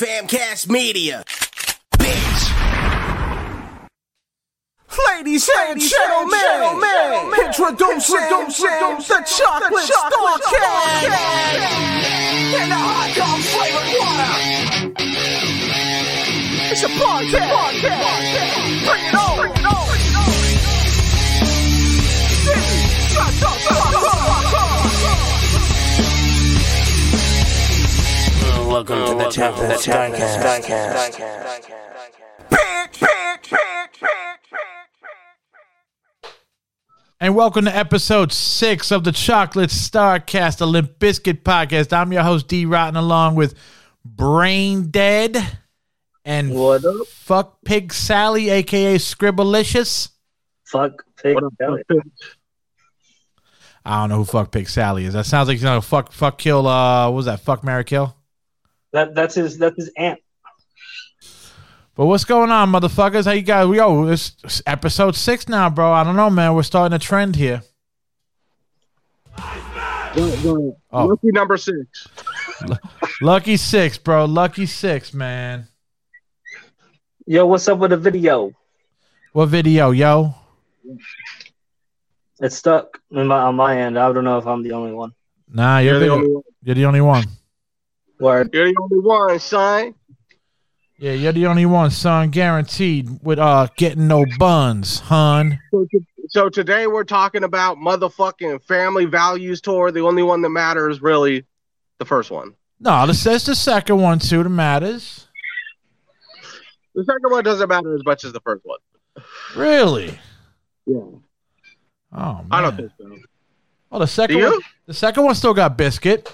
Famcast Media. Bitch. Ladies and gentlemen, introducing the chocolate star cat and the hot dog flavored water. It's a podcast. Bring it on. Bring it on. Welcome to the Chocolate Starcast. Bitch, bitch, bitch, bitch, bitch. And welcome to episode six of the Chocolate Starcast, the Limp Bizkit podcast. I'm your host, Dee Rotten, along with Brain Dead and What up? Fuck Pig Sally, aka Scribblicious. Fuck pig belly. I don't know who Fuck Pig Sally is. That sounds like you know fuck fuck kill uh what was that? Fuck Mary Kill? That that's his that's his aunt. But what's going on, motherfuckers? How you guys? We oh, it's it's episode six now, bro. I don't know, man. We're starting a trend here. Oh. Lucky number six. Lucky six, bro. Lucky six, man. Yo, what's up with the video? What video, yo? It's stuck my, on my end. I don't know if I'm the only one. Nah, you're, You're the the, only one. you're the only one. Word. You're the only one, son. Yeah, you're the only one, son. Guaranteed with uh getting no buns, hun. So, so today we're talking about motherfucking family values tour. The only one that matters really the first one. No, this says the second one too. That matters. The second one doesn't matter as much as the first one. Really? Yeah. Oh man. I don't think so. Oh, the second Do you? one. The second one still got Bizkit.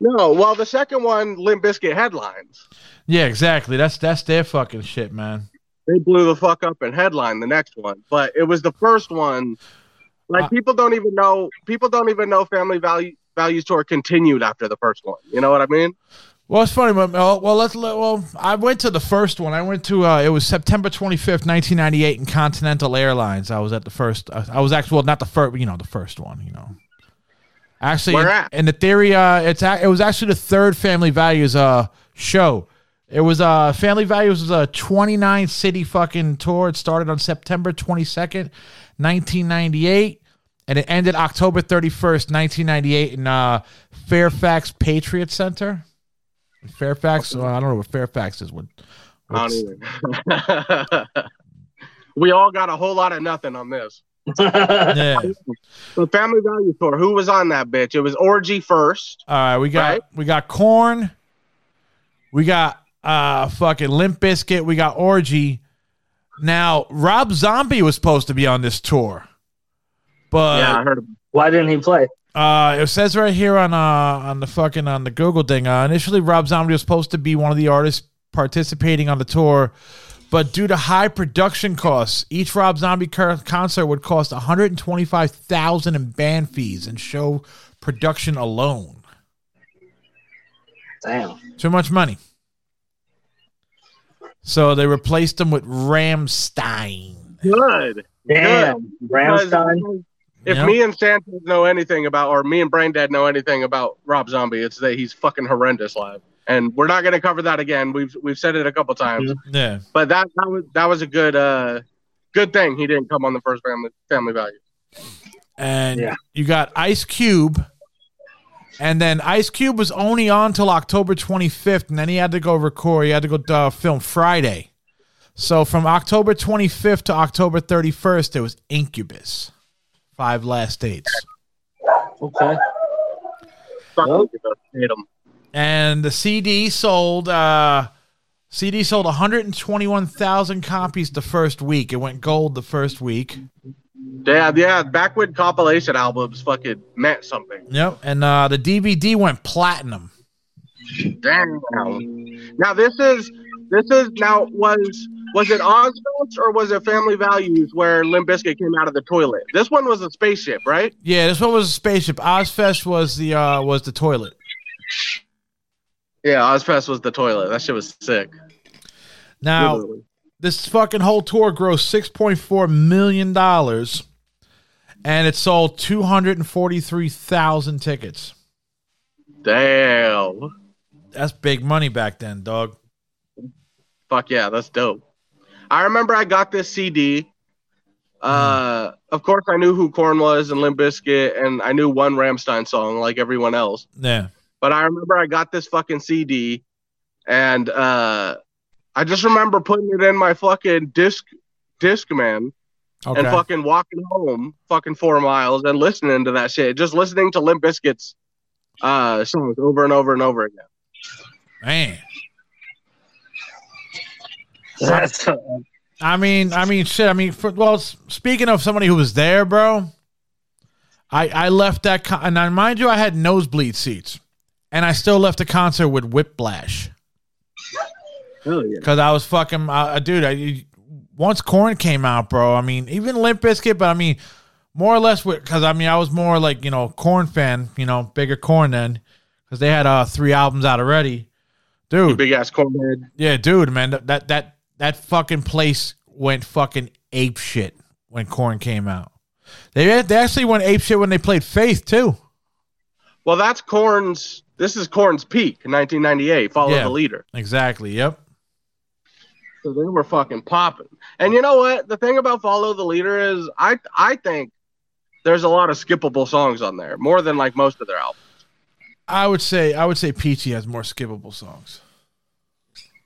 No, well the second one, Limp Bizkit headlines. Yeah, exactly. That's that's their fucking shit, man. They blew the fuck up and headline the next one. But it was the first one. Like Uh, people don't even know people don't even know family value values tour continued after the first one. You know what I mean? Well, it's funny. But, well, let's let. Well, I went to the first one. I went to. Uh, it was September twenty fifth, nineteen ninety eight, in Continental Airlines. I was at the first. uh, I was actually well, not the first. You know, the first one. You know. Actually, Where in, at? in the theory, uh, it's a- it was actually the third Family Values uh show. It was uh Family Values was a twenty nine city fucking tour. It started on September twenty second, nineteen ninety eight, and it ended October thirty first, nineteen ninety eight, in uh Fairfax Patriot Center. Fairfax. Well, I don't know what Fairfax is. What? I don't even. we all got a whole lot of nothing on this. yeah. The family value tour. Who was on that bitch? It was Orgy first. All right, we got Right. we got Korn. We got uh fucking Limp Bizkit. We got Orgy. Now Rob Zombie was supposed to be on this tour, but yeah, I heard. Of Why didn't he play? Uh, it says right here on uh on the fucking on the Google thing. Uh, initially, Rob Zombie was supposed to be one of the artists participating on the tour, but due to high production costs, each Rob Zombie cur- concert would cost one hundred and twenty five thousand in band fees and show production alone. Damn. Too much money. So they replaced him with Rammstein. Good. Damn. Because Rammstein. If Yep. me and Sanchez know anything about, or me and Brain Dead know anything about Rob Zombie, it's that he's fucking horrendous live. And we're not going to cover that again. We've we've said it a couple times, Yeah. but that that was that was a good uh good thing he didn't come on the first family family value. and Yeah. you got Ice Cube, and then Ice Cube was only on till October 25th, and then he had to go record. He had to go uh, film Friday. So from October 25th to October 31st, it was Incubus, five last dates, Okay. Fuck Well- Incubus. Hate 'em. And the CD sold. Uh, CD sold 121,000 copies the first week. It went gold the first week. Yeah, yeah. Back when compilation albums fucking meant something. Yep, and uh, the DVD went platinum. Damn. Now this is this is now was was it Ozzfest or was it Family Values where Limp Bizkit came out of the toilet? This one was a spaceship, right? Yeah, this one was a spaceship. Ozzfest was the uh, was the toilet. Yeah, Ozzfest was the toilet. That shit was sick. Now, Literally. this fucking whole tour grossed six point four million dollars, and it sold two hundred and forty three thousand tickets. Damn. That's big money back then, dog. fuck yeah, that's dope. I remember I got this CD. Uh, of course, I knew who Korn was and Limp Bizkit, and I knew one Rammstein song like everyone else. Yeah. But I remember I got this fucking CD, and uh, I just remember putting it in my fucking disc disc man Okay. and fucking walking home, fucking four miles, and listening to that shit. Just listening to Limp Bizkit's uh, songs over and over and over again. Man. That's uh, I mean, I mean, shit. I mean, for, well, speaking of somebody who was there, bro, I I left that con- and now, mind you, I had nosebleed seats, and I still left the concert with whiplash hell yeah. because I was fucking, uh, dude. I, once Korn came out, bro. I mean, even Limp Bizkit, but I mean, more or less because I mean, I was more like you know Korn fan, you know, bigger Korn then because they had uh three albums out already, dude. Big ass cornhead. Yeah, dude, man, that that that, that fucking place went fucking ape shit when Korn came out. They they actually went ape shit when they played Faith too. Well, that's Korn's. This is Korn's peak, in 1998. Follow Yeah. the leader. Exactly. Yep. So they were fucking popping. And you know what? The thing about Follow the Leader is I I think there's a lot of skippable songs on there, more than like most of their albums. I would say I would say Peachy has more skippable songs.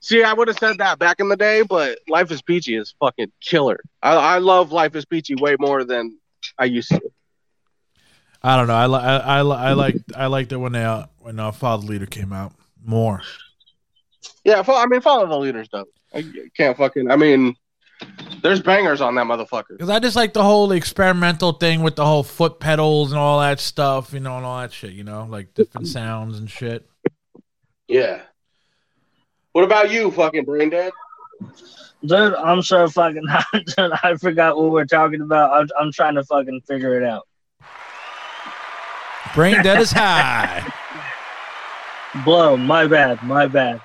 See, I would have said that back in the day, but Life is Peachy is fucking killer. I, I love Life is Peachy way more than I used to. I don't know. I li- I I, li- I like I liked it when they uh, when uh, Follow the Leader came out more. Yeah, fo- I mean, Follow the Leader's dope. I can't fucking. I mean, there's bangers on that motherfucker. Because I just like the whole experimental thing with the whole foot pedals and all that stuff, you know, and all that shit, you know, like different sounds and shit. Yeah. What about you, fucking brain dead? Dude, I'm so fucking. I forgot what we're talking about. I'm, I'm trying to fucking figure it out. Brain dead is high. Blow. My bad. My bad.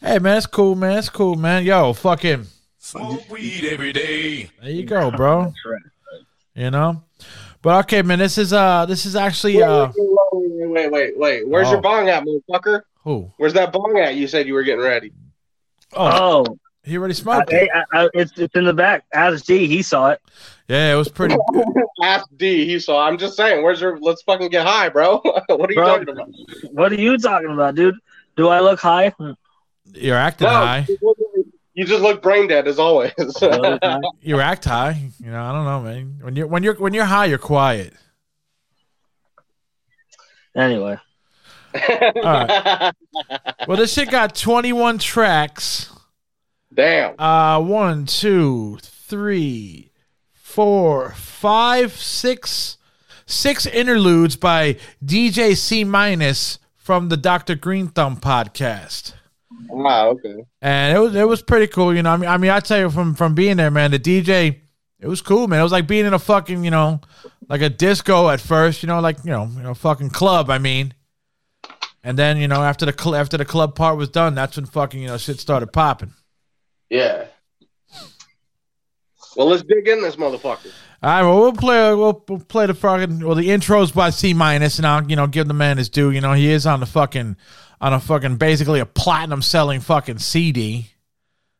Hey man, it's cool, man. It's cool, man. Yo, fucking Smoke weed every day. there you go, bro. Right. You know? But okay, man, this is uh this is actually uh wait, wait, wait, wait. Where's Oh. your bong at, motherfucker? who? Where's that bong at? You said you were getting ready. Oh, Oh, he already I, smoked it. I, I, it's, it's in the back. Ask G. He saw it. Yeah, it was pretty Ask D. He saw. I'm just saying. Where's your? Let's fucking get high, bro. what are you Bro. talking about? What are you talking about, dude? Do I look high? Hmm. you're acting No, high. you just look brain dead as always. Do I look high? You act high. You know, I don't know, man. When you're when you're when you're high, you're quiet. Anyway, right. Well, this shit got 21 tracks. Damn. Uh, one, two, three, four, five, six, six interludes by DJ C minus from the Dr. Green Thumb podcast. Wow. Okay. And it was it was pretty cool, you know. I mean, I mean, I tell you from from being there, man. The DJ, it was cool, man. It was like being in a fucking, you know, like a disco at first, you know, like you know, you know, fucking club. I mean, and then you know, after the cl- after the club part was done, that's when fucking you know shit started popping. Yeah. Well, let's dig in this motherfucker. All right, well, we'll play we'll, we'll play the fucking well the intros by C minus, and I'll you know give the man his due. You know, he is on the fucking on a fucking basically a platinum selling fucking CD.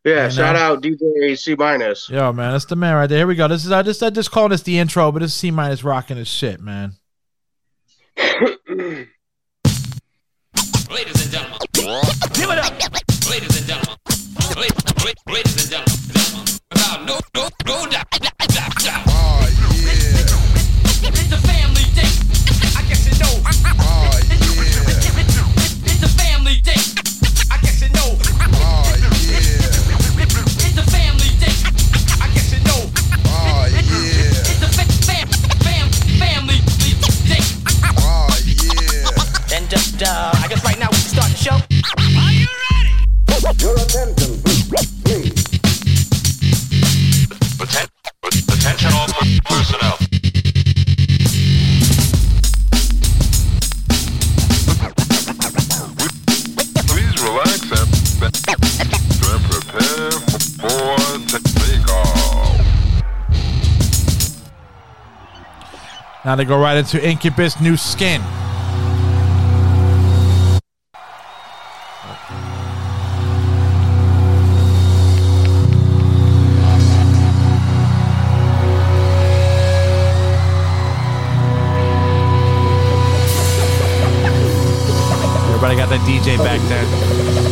Yeah. know. Shout uh, out DJ C minus. Yo, man, that's the man right there. Here we go. This is I just I just calling this the intro, but this is C minus rocking his shit, man. Ladies and gentlemen. Give it up. Ladies and gentlemen. La- la- Ladies and gentlemen. No, no, no doubt. doubt. It's a family day. I guess you know. It's a family day. I guess you know. It's a family day. I guess you know. It's a fa- fam- fam- family day. And just, uh, I guess right now we can start the show. Are you ready? Your attention, Now they go right into Incubus New Skin. Everybody got that DJ back there.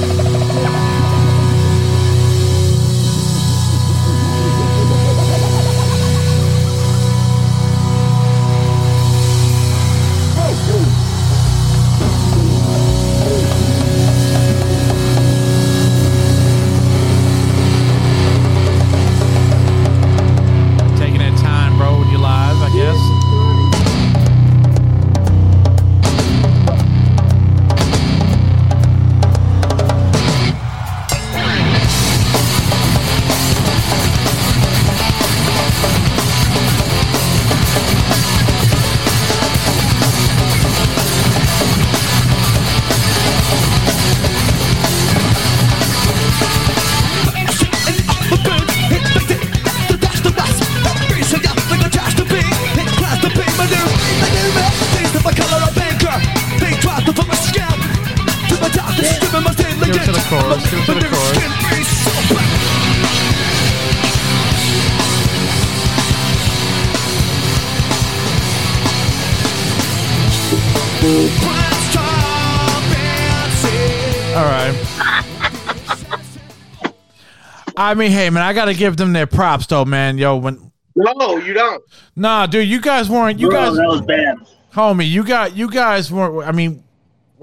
I mean, hey man, I gotta give them their props though, man. Yo, when No, you don't. nah, dude, you guys weren't. You Bro, guys, that was bad. homie, you got you guys weren't. I mean,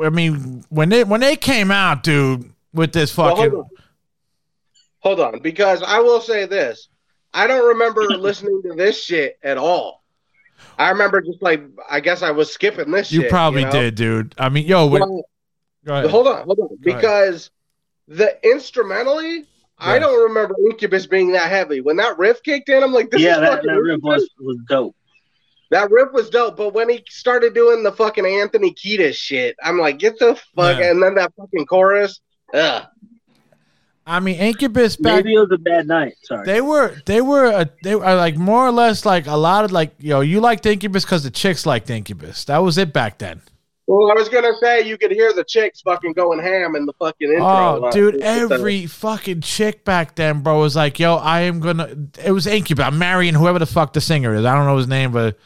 I mean, when they when they came out, dude, with this Well, fucking. hold on. Hold on, because I will say this: I don't remember listening to this shit at all. I remember just like I guess I was skipping this. you shit, probably know? did, dude. I mean, yo, when, Well, go ahead. hold on, hold on, ahead. because the instrumentally, I don't remember Incubus being that heavy. When that riff kicked in, I'm like, this yeah, is that, fucking that riff was, was dope. That riff was dope, but when he started doing the fucking Anthony Kiedis shit, I'm like, get the fuck, Yeah. and then that fucking chorus, ugh. I mean, Incubus back. Maybe it was a bad night. Sorry. They were they were a, they were uh, like more or less like a lot of like yo you liked Incubus because the chicks liked Incubus. That was it back then. Well, I was gonna say you could hear the chicks fucking going ham in the fucking intro. Oh, Uh, dude, it's, uh, every fucking chick back then, bro, was like, yo, I am gonna. It was Incubus. I'm marrying whoever the fuck the singer is. I don't know his name, but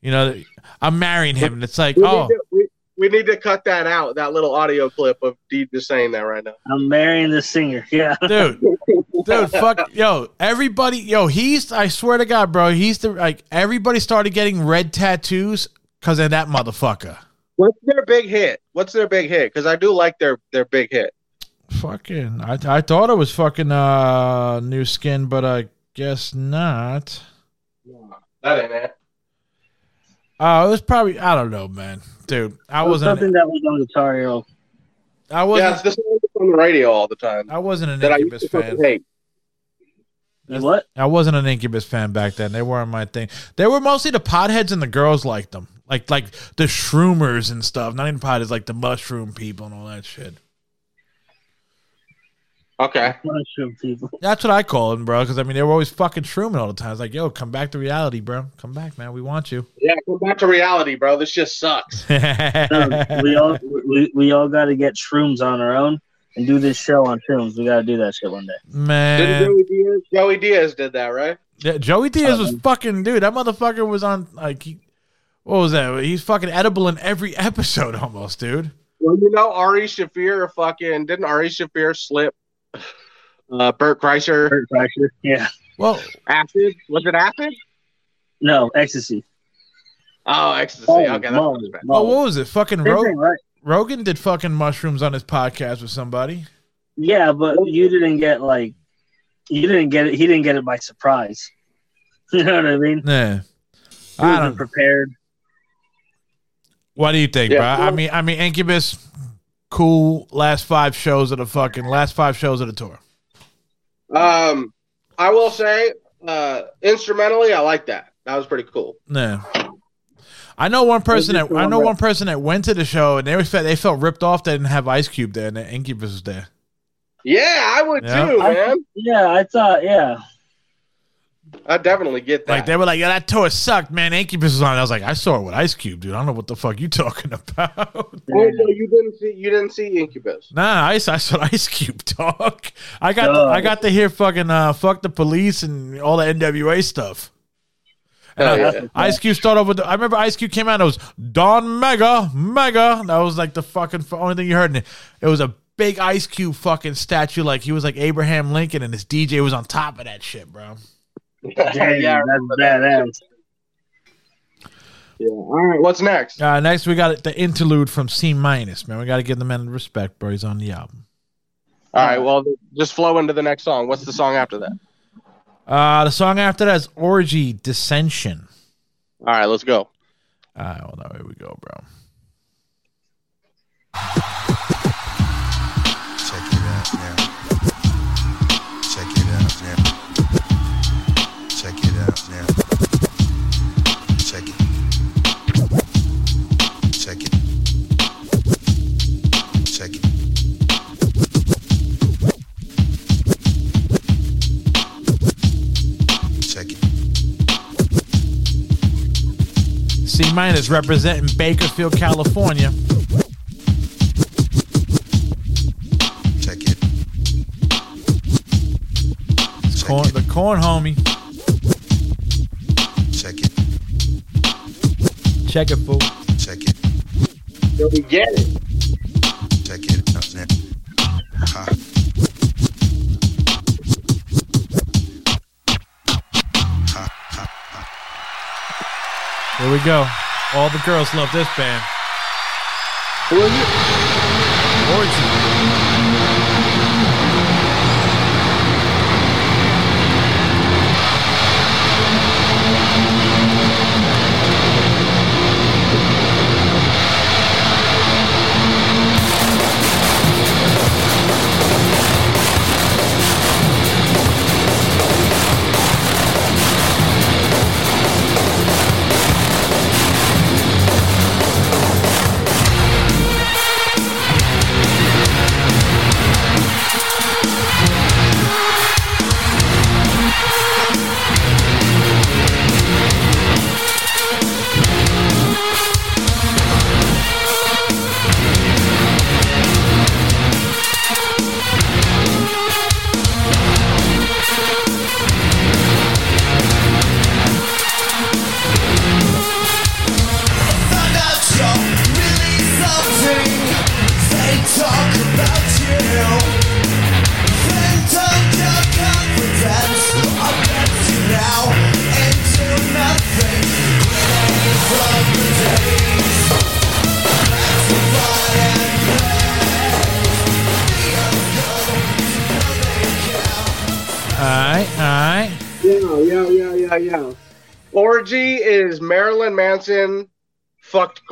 you know, I'm marrying him, and it's like, we, oh, need to, we, we need to cut that out. That little audio clip of Deed just saying that right now. I'm marrying the singer. Yeah. dude, dude, fuck, yo, everybody, yo, he's. I swear to God, bro, he's the like everybody started getting red tattoos because of that motherfucker. What's their big hit? What's their big hit? Because I do like their their big hit. Fucking, I I thought it was fucking uh new skin, but I guess not. That ain't it. Oh, it was probably I don't know, man, dude. I It was wasn't. something that was on Guitar Hero. I wasn't. it's the song on the radio all the time. I wasn't an That I Incubus fan. fucking hate. What? I wasn't an Incubus fan back then. They weren't my thing. They were mostly the potheads and the girls liked them. Like like the shroomers and stuff. Not even pot is like the mushroom people and all that shit. Okay. Mushroom people. That's what I call them, bro. Because I mean, they were always fucking shrooming all the time. It's like, yo, come back to reality, bro. Come back, man. We want you. Yeah, come back to reality, bro. This just sucks. No, we all we, we all got to get shrooms on our own and do this show on shrooms. We got to do that shit one day. Didn't man. Joey Diaz? Joey Diaz did that, right? Yeah, Joey Diaz was Um, fucking dude. That motherfucker was on like he, what was that? He's fucking edible in every episode almost, dude. Well, you know, Ari Shaffir fucking didn't Ari Shaffir slip uh Bert Kreischer Kurt Kreischer. Yeah. Well, acid? Was it acid? No, ecstasy. Oh, ecstasy. Oh, okay, that's Molly, what bad. well, what was it? Fucking Same Ro- right? Rogan did fucking mushrooms on his podcast with somebody. Yeah, but you didn't get like you didn't get it. He didn't get it by surprise. You know what I mean? Yeah. He I wasn't don't. prepared. What do you think, Yeah. bro? I mean, I mean, Incubus, cool. Last five shows of the fucking last five shows of the tour. Um, I will say, uh, instrumentally, I like that. That was pretty cool. Yeah. I know one person that I know one person that went to the show and they was they felt ripped off. They didn't have Ice Cube there and the Incubus was there. Yeah, I would Yeah. too, I- man. Yeah, I thought. Yeah, I definitely get that. Like they were like, "Yeah, that tour sucked, man." Incubus was on. it. I was like, "I saw it with Ice Cube, dude. I don't know what the fuck you talking about." Oh, so you didn't see you didn't see Incubus. nah, Ice. I saw Ice Cube talk. I got Duh. I got to hear fucking uh, fuck the police and all the NWA stuff. I- yeah. Ice Cube started off with. The, I remember Ice Cube came out. and It was Don Mega Mega. That was like the fucking only thing you heard. And it, it was a big Ice Cube fucking statue. Like he was like Abraham Lincoln, and his DJ was on top of that shit, bro. Dang, yeah, that's badass. yeah. All right, what's next? Uh, next, we got the interlude from C minus. Man, we got to give the man respect, bro. He's on the album. All right, well, just flow into the next song. What's the song after that? Uh, the song after that is Orgy Dissention. All right, let's go. All right, well, now here we go, bro. C minus representing Bakersfield, California. Check it. It's Check Korn, it. the Korn homie. Check it. Check it, fool. Check it. Yo, we get it. Check it out now. Ha. Ha, ha, ha. Here we go. All the girls love this band. Who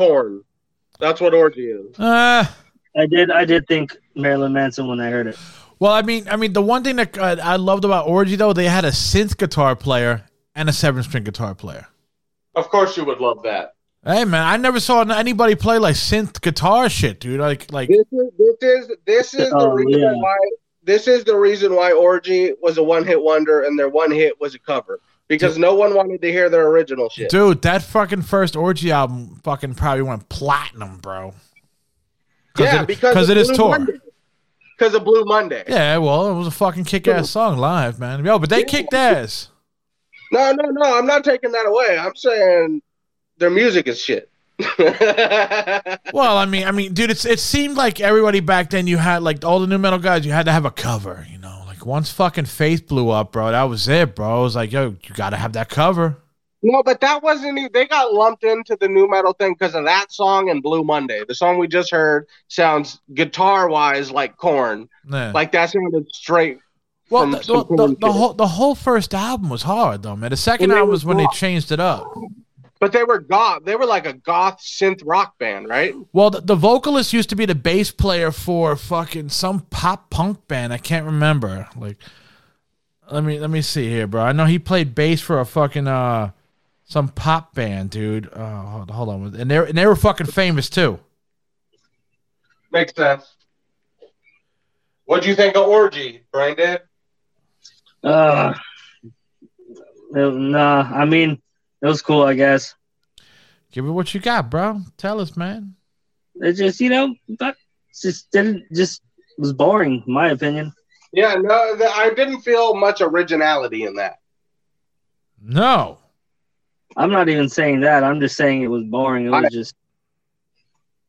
Korn. That's what orgy is. Uh I did. I did think Marilyn Manson when I heard it. well, I mean, I mean, the one thing that uh, I loved about Orgy though, they had a synth guitar player and a seven string guitar player. Of course, you would love that. Hey man, I never saw anybody play like synth guitar shit, dude. Like, like This is this is this is the Oh, reason yeah. why this is the reason why Orgy was a one hit wonder and their one hit was a cover because no one wanted to hear their original shit. dude, that fucking first Orgy album fucking probably went platinum, bro. yeah, it, because because it is tour. Because of Blue Monday. Yeah, well, it was a fucking kick ass song live, man. Yo, but they Yeah. kicked ass. No, no, no. I'm not taking that away. I'm saying their music is shit. Well, I mean, I mean, dude, it's it seemed like everybody back then you had like all the new metal guys, you had to have a cover, you know. Like once fucking Faith blew up, bro, that was it, bro. It was like, yo, you gotta have that cover. no, but that wasn't. They got lumped into the new metal thing because of that song and Blue Monday. The song we just heard sounds guitar wise like Korn. Yeah. Like that sounded straight. well, the, the, the, whole the whole first album was hard though, man. The second And album was was when they changed it up. But they were goth. They were like a goth synth rock band, right? Well, the, the vocalist used to be the bass player for fucking some pop punk band. I can't remember. Like, let me let me see here, bro. I know he played bass for a fucking uh some pop band, dude. Uh, hold, hold on, and they and they were fucking famous too. Makes sense. What do you think of Orgy, Brain Dead? Uh, nah, I mean, it was cool, I guess. Give it what you got, bro. Tell us, man. It just, you know, but just didn't, just was boring, in my opinion. Yeah, no, the, I didn't feel much originality in that. No, I'm not even saying that. I'm just saying it was boring. It was I- just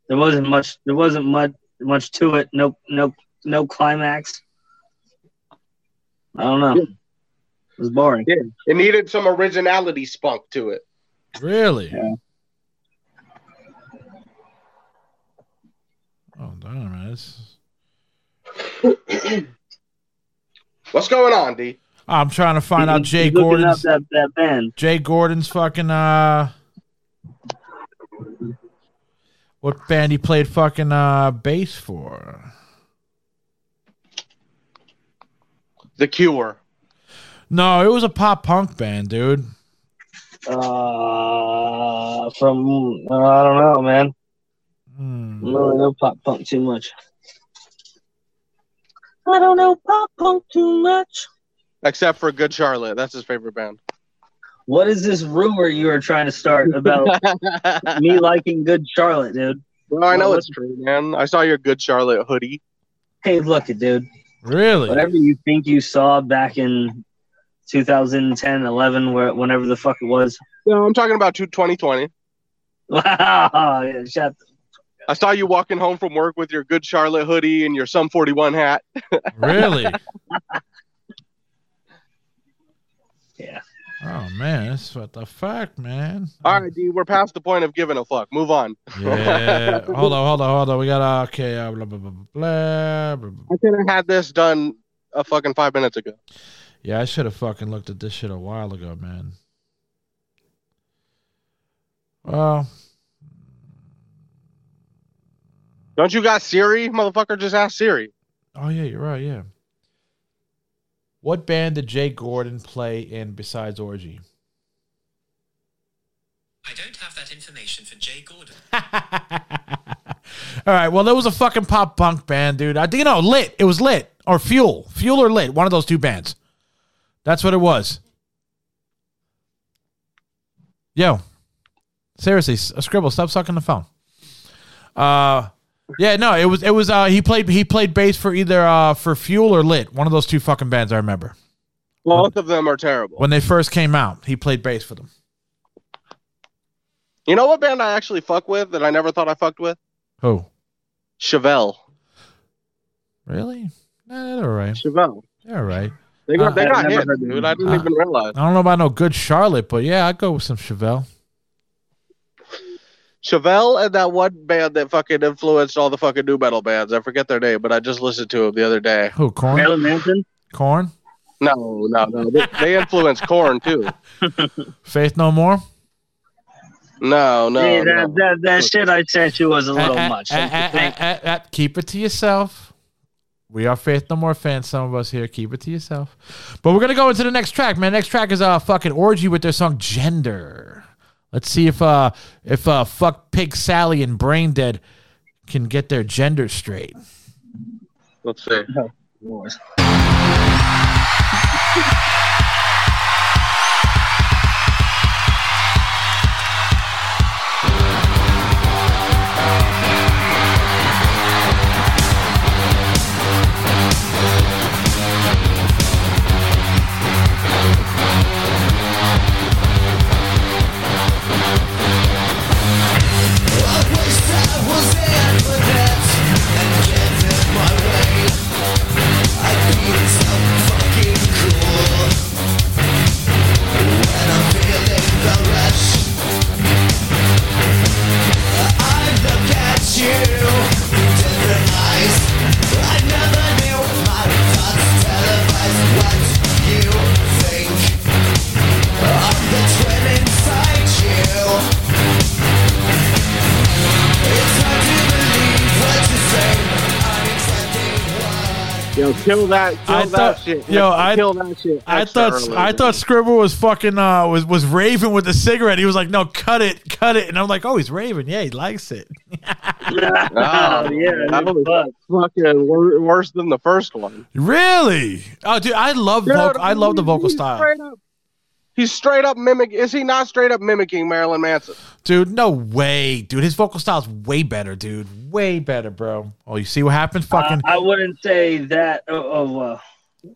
there wasn't much. There wasn't much much to it. No no no climax. I don't know. Yeah. It was boring. Yeah. It needed some originality spunk to it. Really? Yeah. Oh damn, man. This- What's going on, D? I'm trying to find out Jay looking Gordon's that that band. Jay Gordon's fucking uh what band he played fucking uh bass for. The Cure. No, it was a pop punk band, dude. Uh, from uh, I don't know, man. Hmm. No, I know pop punk too much. I don't know pop punk too much. Except for Good Charlotte. That's his favorite band. What is this rumor you are trying to start about me liking Good Charlotte, dude? well, I know What- it's true, man. I saw your Good Charlotte hoodie. Hey, look it, dude. Really? Whatever you think you saw back in 2010, 11, where whenever the fuck it was. No, I'm talking about 2020. Wow, yeah, shut. The, I saw you walking home from work with your Good Charlotte hoodie and your Sum 41 hat. Really? yeah. Oh man, that's what the fuck, man. All right, D, we're past the point of giving a fuck. Move on. Yeah. hold on, hold on, hold on. We got uh, okay. Uh, blah, blah, blah, blah, blah, blah. I could have had this done a fucking five minutes ago. Yeah, I should have fucking looked at this shit a while ago, man. Well, Don't you got Siri? Motherfucker, just ask Siri. oh yeah, you're right. Yeah. What band did Jay Gordon play in besides Orgy? I don't have that information for Jay Gordon. All right. Well, there was a fucking pop punk band, dude. I think you know, lit. It was lit or fuel, fuel or lit. One of those two bands. That's what it was. Yo, seriously, Skribbal, stop sucking the phone. Uh, yeah, no, it was it was uh he played he played bass for either uh for Fuel or Lit, one of those two fucking bands I remember. Both of them are terrible. When they first came out, he played bass for them. You know what band I actually fuck with that I never thought I fucked with? Who? Chevelle. Really? Nah, they're all right. Chevelle. They're all right. They got, Uh, they I've got never hits, heard them. dude. I didn't Uh, even realize. I don't know about no good Charlotte, but yeah, I'd go with some Chevelle. Chevelle and that one band that fucking influenced all the fucking new metal bands. I forget their name, but I just listened to them the other day. Who? Korn? Marilyn Manson. Korn? No, no, no. They, they influenced Korn too. Faith No More? No, no, hey, no. that, that that shit I sent you was a little much. uh, don't uh, uh, uh, uh, keep it to yourself. We are Faith No More fans, some of us here. Keep it to yourself. But we're gonna go into the next track, man. Next track is uh fucking orgy with their song Gender. Let's see if uh if uh fuck Pig Sally and Brain Dead can get their gender straight. Let's see. Wars. Kill that, kill I that thought- shit. yo, I- kill that shit. I thought early, I man. thought Skribbal was fucking uh was was raving with the cigarette. He was like, "No, cut it, cut it," and I'm like, "Oh, he's raving. Yeah, he likes it." Oh, yeah, that was fuck. fucking worse than the first one. Really? Oh, dude, I love Dude, voc- I love the vocal style. Straight up, he's straight up mimic. Is he not straight up mimicking Marilyn Manson? Dude, no way, dude. His vocal style's way better, dude. Way better, bro. Oh, you see what happened? Uh, Fucking. I wouldn't say that. Oh, oh uh,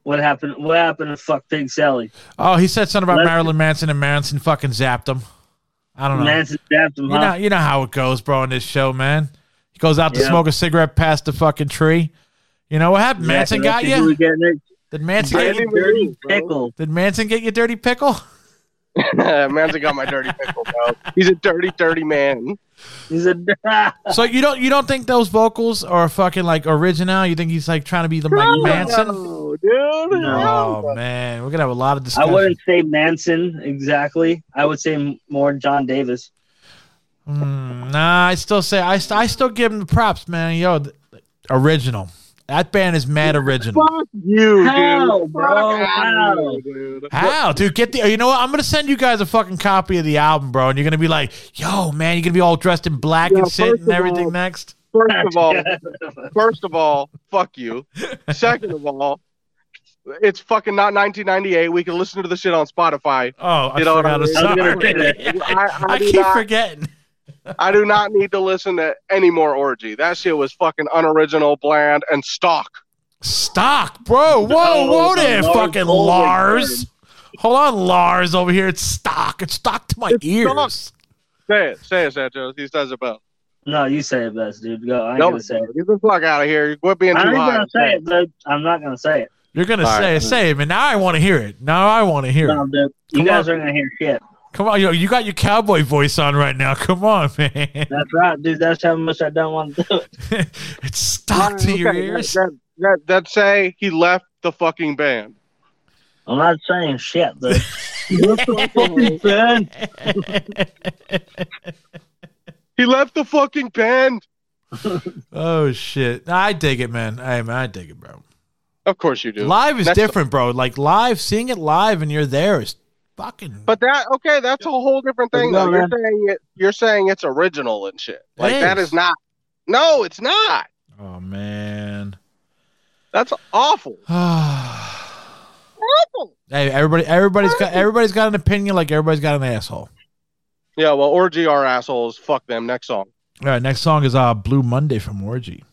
what happened? What happened to fuck Pig Sally? oh, he said something about let's- Marilyn Manson, and Manson fucking zapped him. I don't know. Manson stabbed him. You huh? know, you know how it goes, bro, in this show, man. He goes out to Yeah. smoke a cigarette past the fucking tree. You know what happened? Manson got you? Getting it. Did Manson get Brandy you? Dirty Marie, pickle. Did Manson get you dirty pickle? Manson got my dirty pickle, bro. He's a dirty, dirty man. He's a. So you don't you don't think those vocals are fucking like original? You think he's like trying to be the like Manson? No, dude. Oh man, we're gonna have a lot of I wouldn't say Manson exactly. I would say more John Davis. Mm, nah, I still say I, I still give him the props, man. Yo, th- original. That band is mad original. Fuck you, How, dude. bro? How? here, dude. How, dude? Get the. You know what? I'm gonna send you guys a fucking copy of the album, bro, and you're gonna be like, "Yo, man, you're gonna be all dressed in black Yeah, and sit first and everything all- next." First of all, first of all, fuck you. Second of all, it's fucking not 1998. We can listen to the shit on Spotify. Oh, I You know what forgot. I I'm mean? I sorry. I, I, I keep not, forgetting. I do not need to listen to any more orgy. That shit was fucking unoriginal, bland, and stock. Stock, bro. Whoa, Oh, whoa there, Lars fucking Ulrich Lars. Hold on, Lars over here. It's stock. It's stock to my It's ears. stock. Say it, say it, Sancho. He says it best. No, you say it best, dude. Go. I ain't No, gonna say it. get the fuck out of here. You quit being too I ain't high. gonna say it, dude. I'm not gonna say it. You're gonna All say right. it, say it, man. Now I want to hear it. Now I want to hear No, it. dude. You Come guys on. aren't gonna hear shit. Come on, yo, you got your cowboy voice on right now. Come on, man. That's right, dude. That's how much I don't want to do it. it's stuck to your Okay, ears. That, that, that say he left the fucking band. I'm not saying shit, dude. What the fucking band? He left the fucking band. oh shit! I dig it, man. Hey, man, I dig it, bro. Of course you do. Live is Next- different, bro. Like live, seeing it live and you're there is fucking. But that okay, that's a whole different thing. No, You're saying it. You're saying it's original and shit. Like It that is. is not. No, it's not. oh man. That's awful. awful. hey, everybody, everybody's got everybody's got an opinion. Like everybody's got an asshole. Yeah, well, Orgy are assholes. Fuck them. Next song. All right, next song is uh Blue Monday from Orgy.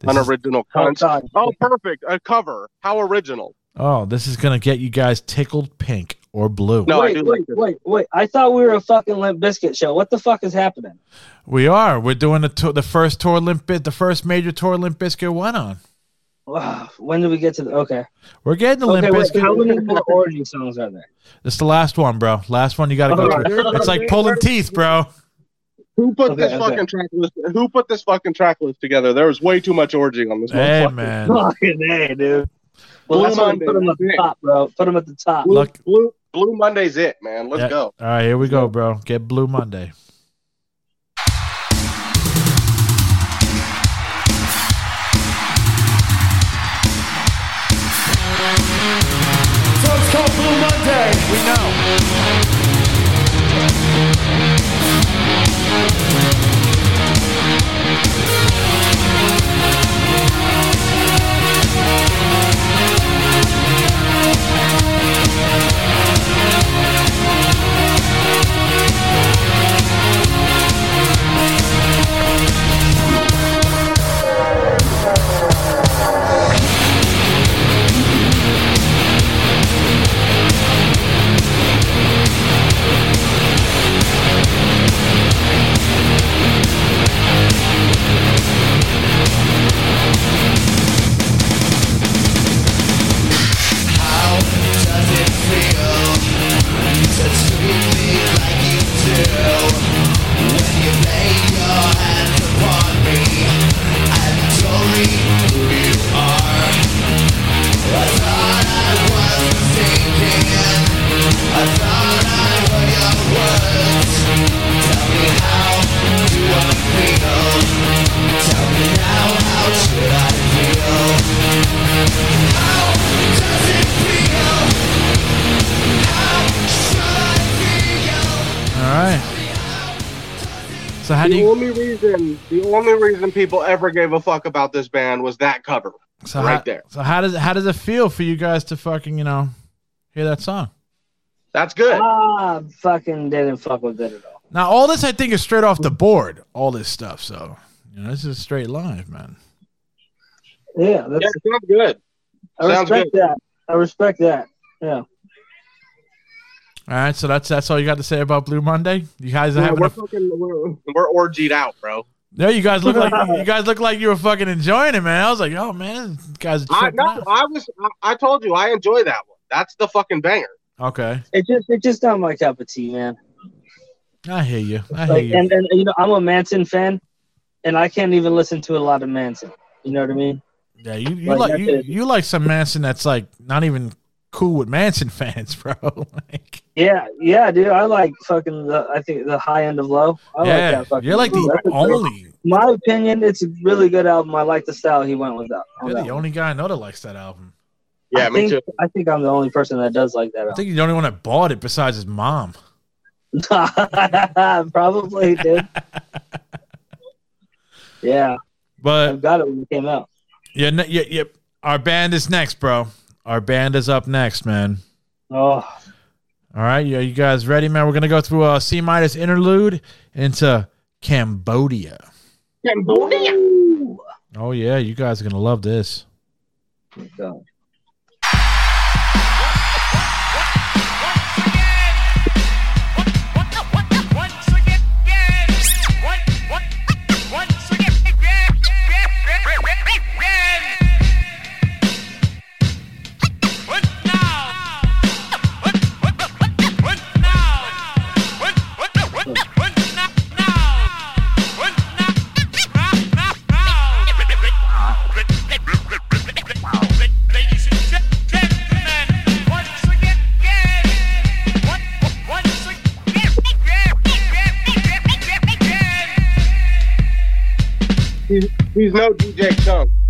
This is- Unoriginal Oh, Oh, perfect. A cover. How original. oh, this is gonna get you guys tickled pink or blue. No, I wait, do wait, like this. wait, wait. I thought we were a fucking Limp Bizkit show. What the fuck is happening? We are. We're doing the tour, the first tour Limp Biz- the first major tour Limp Bizkit went on. Wow. When did we get to the? Okay. We're getting the Okay. Limp Wait, Bizkit. how many more orgy songs are there? It's the last one, bro. Last one you got to go Alright. through. It's like pulling teeth, bro. Who put Okay, this okay. fucking track list? Who put this fucking track list together? There was way too much orgy on this. Hey, motherfucker. man. Fucking hey, dude. Well, Blue that's why put them at the top, bro. Put them at the top. Blue, Look- Blue, Blue Monday's it, man. Let's Yeah. go. All right, here we go, bro. Get Blue Monday. So it's called Blue Monday. We know. Reason people ever gave a fuck about this band was that cover. So right how, there. So how does how does it feel for you guys to fucking you know hear that song? That's good. Ah, fucking didn't fuck with it at all. Now all this I think is straight off the board. All this stuff. So you know this is straight live, man. Yeah, yeah, that's, it sounds good. I sounds respect that. I respect that. Yeah. All right, so that's that's all you got to say about Blue Monday. You guys are Yeah, having we're, a fucking, we're, we're orgied out, bro. No. You guys look like you guys look like you were fucking enjoying it, man. I was like, oh man, these guys I no, out. I was. I, I told you, I enjoy that one. That's the fucking banger. Okay, It just it just not my cup of tea, man. I hear you. I hear Like, you. and and you know, I'm a Manson fan, and I can't even listen to a lot of Manson. You know what I mean? Yeah, you you Like, like you, it. you like some Manson that's like not even cool with Manson fans, bro. like, Yeah, yeah, dude. I like fucking the I think the high end of low. I like yeah, that fucking you're like the that's a- only my opinion, it's a really good album. I like the style he went with that. you're that the one. only guy I know that likes that album. Yeah, I me think, too. I think I'm the only person that does like that I think you're the only one that bought it besides his mom. Probably, dude. yeah, But I got it when it came out. yeah, yeah, yeah. Our band is next, bro. Our band is up next, man. Oh, All right, yeah, you guys ready, man? We're gonna go through a C-Minus interlude into Cambodia. Cambodia. Oh yeah, you guys are gonna love this. God. No DJ Chung.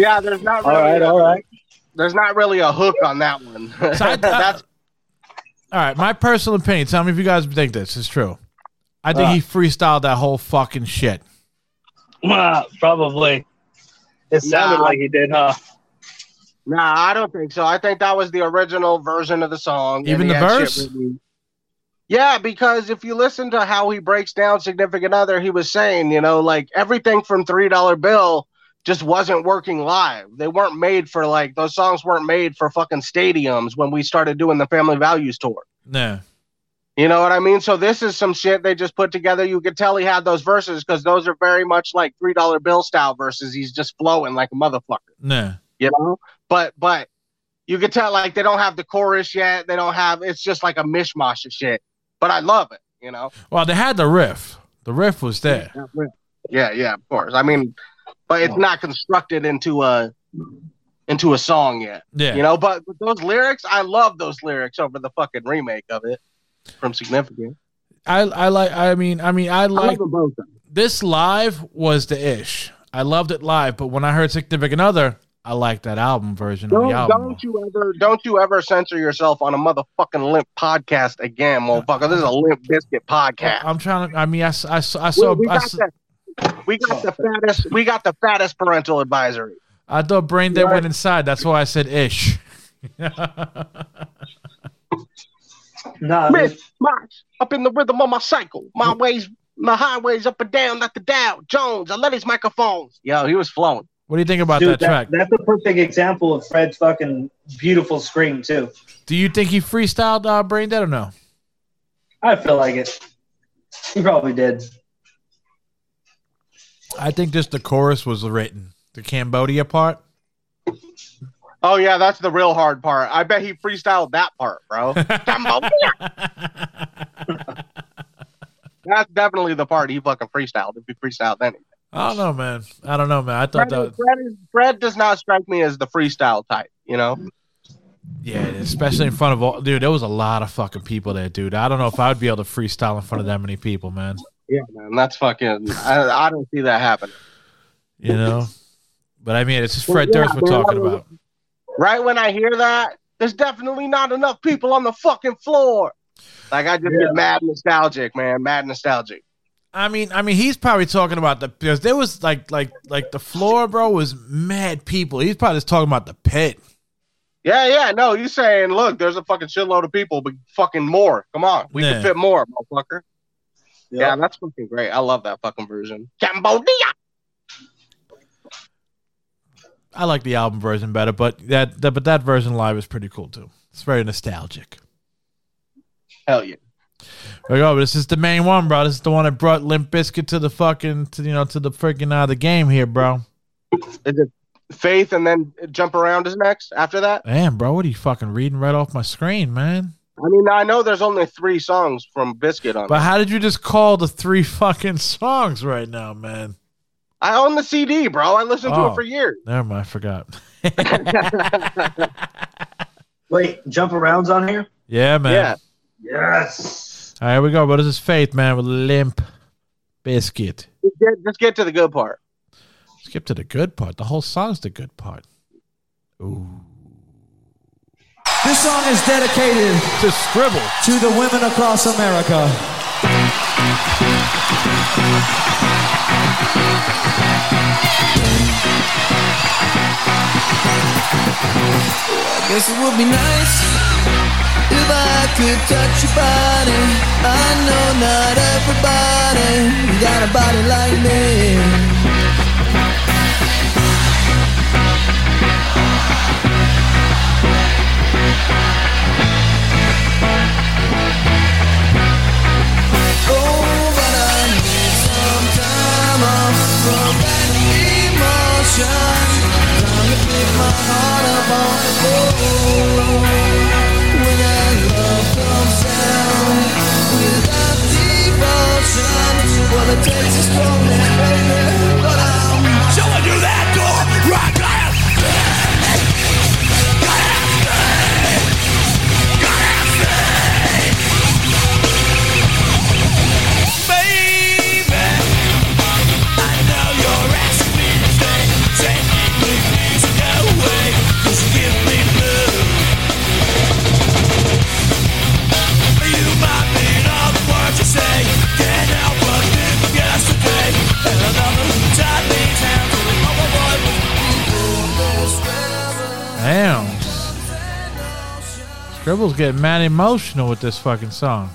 Yeah, there's not All really right, a, all right. There's not really a hook on that one. So I- That's All right, my personal opinion. Tell me if you guys think this is true. I think Uh. he freestyled that whole fucking shit. Ah, probably. It sounded Nah. like he did, huh? Nah, I don't think so. I think that was the original version of the song. Even the verse? Yeah, because if you listen to how he breaks down significant other, he was saying, you know, like everything from three dollar bill just wasn't working live. They weren't made for like those songs weren't made for fucking stadiums when we started doing the Family Values tour. Nah. You know what I mean? So this is some shit they just put together. You could tell he had those verses because those are very much like three dollar bill style verses. He's just flowing like a motherfucker Nah. you know but but you could tell like they don't have the chorus yet they don't have it's just like a mishmash of shit but i love it you know Well, they had the riff. The riff was there. yeah yeah of course i mean but it's not constructed into a into a song yet Yeah. you know but, but those lyrics i love those lyrics over the fucking remake of it from significant I I like. I mean, I mean, I i like love them both this live was the ish. I loved it live, but when I heard Significant Other, I liked that album version don't, the album. don't you ever don't you ever censor yourself on a motherfucking limp podcast again motherfucker this is a Limp Bizkit podcast I'm trying to. I mean, I we, saw. we I, got s- the, we got the fattest we got the fattest parental advisory. I thought Brain Dead Right. went inside. That's why I said ish. No, Miss March up in the rhythm of my cycle. My ways, my highways up and down like the Dow Jones. I love his microphones. Yo, he was flowing. What do you think about dude, that track? that's a perfect example of Fred's fucking beautiful scream too. Do you think he freestyled uh, Brain Dead or no? I feel like it. He probably did. I think just the chorus was written. The Cambodia part. Oh yeah, that's the real hard part. I bet he freestyled that part, bro. Cambodia. that's definitely the part he fucking freestyled. If he freestyled anything. I don't know, man. I don't know, man. I thought Fred, that. Fred, Fred does not strike me as the freestyle type. You know. Yeah, especially in front of all, dude. There was a lot of fucking people there, dude. I don't know if I would be able to freestyle in front of that many people, man. Yeah, man. That's fucking. I, I don't see that happening. You know. But I mean, it's just Well, Fred yeah, Durst we're talking mean- about. right when I hear that, there's definitely not enough people on the fucking floor. Like I just Yeah. get mad nostalgic, man. Mad nostalgic. I mean, I mean, he's probably talking about the because there was like, like, like the floor, bro, was mad people. He's probably just talking about the pit. Yeah, yeah. No, you saying, look, there's a fucking shitload of people, but fucking more. Come on, we Yeah. can fit more, motherfucker. Yeah, Yeah. that's fucking great. I love that fucking version. Cambodia. I like the album version better, but that, that but that version live is pretty cool too. It's very nostalgic. Hell yeah. There you go. This is the main one, bro. This is the one that brought Limp Bizkit to the fucking, to, you know, to the freaking uh, the game here, bro. Is it Faith and then Jump Around is next after that? Damn, bro, what are you fucking reading right off my screen, man? I mean, I know there's only three songs from Bizkit on But it. how did you just call the three fucking songs right now, man? I own the CD, bro. I listened to Oh. it for years. Never mind, I forgot. Wait, jump arounds on here? yeah, man. Yeah. Yes. All right, here we go. What is this faith, man? With Limp Bizkit. Just get, just get to the good part. Skip to the good part. The whole song's the good part. Ooh. This song is dedicated To Skribbal. to the women across America. I guess it would be nice if I could touch your body. I know not everybody got a body like me. Just time to my heart up the When love comes down Without devotion it takes strong But I'm showing you that door right now Skribbal's getting mad emotional with this fucking song.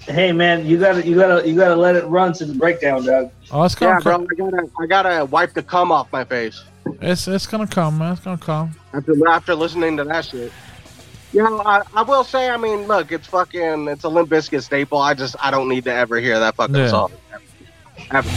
Hey man, you gotta you gotta you gotta let it run to the breakdown, Doug. Oh, it's Yeah, gonna bro. I gotta I gotta wipe the cum off my face It's it's gonna come, man. It's gonna come. after after listening to that shit. You know, I, I will say, I mean, look, it's fucking, it's a Limp Bizkit staple. I just, I don't need to ever hear that fucking Yeah. song. Ever.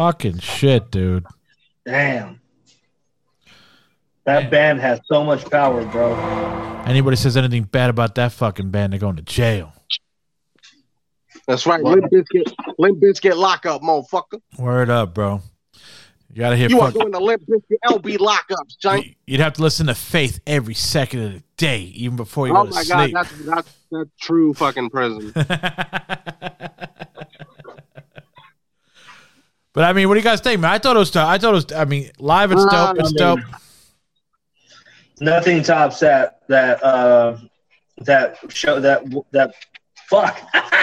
Fucking shit, dude. Damn. That band has so much power, bro. Anybody says anything bad about that fucking band, they're going to jail. That's right. Limp Bizkit, Limp Bizkit lockup, motherfucker. Word up, bro. You gotta hear. You are doing the Limp Bizkit LB lockups, Giant. you'd have to listen to Faith every second of the day, even before you Oh go to my god, sleep. that's that's that's true fucking prison. But I mean, what do you guys think, man? I thought it was. I thought it was. I mean, live it's dope. It's dope. Nothing tops that that uh that show that that fuck.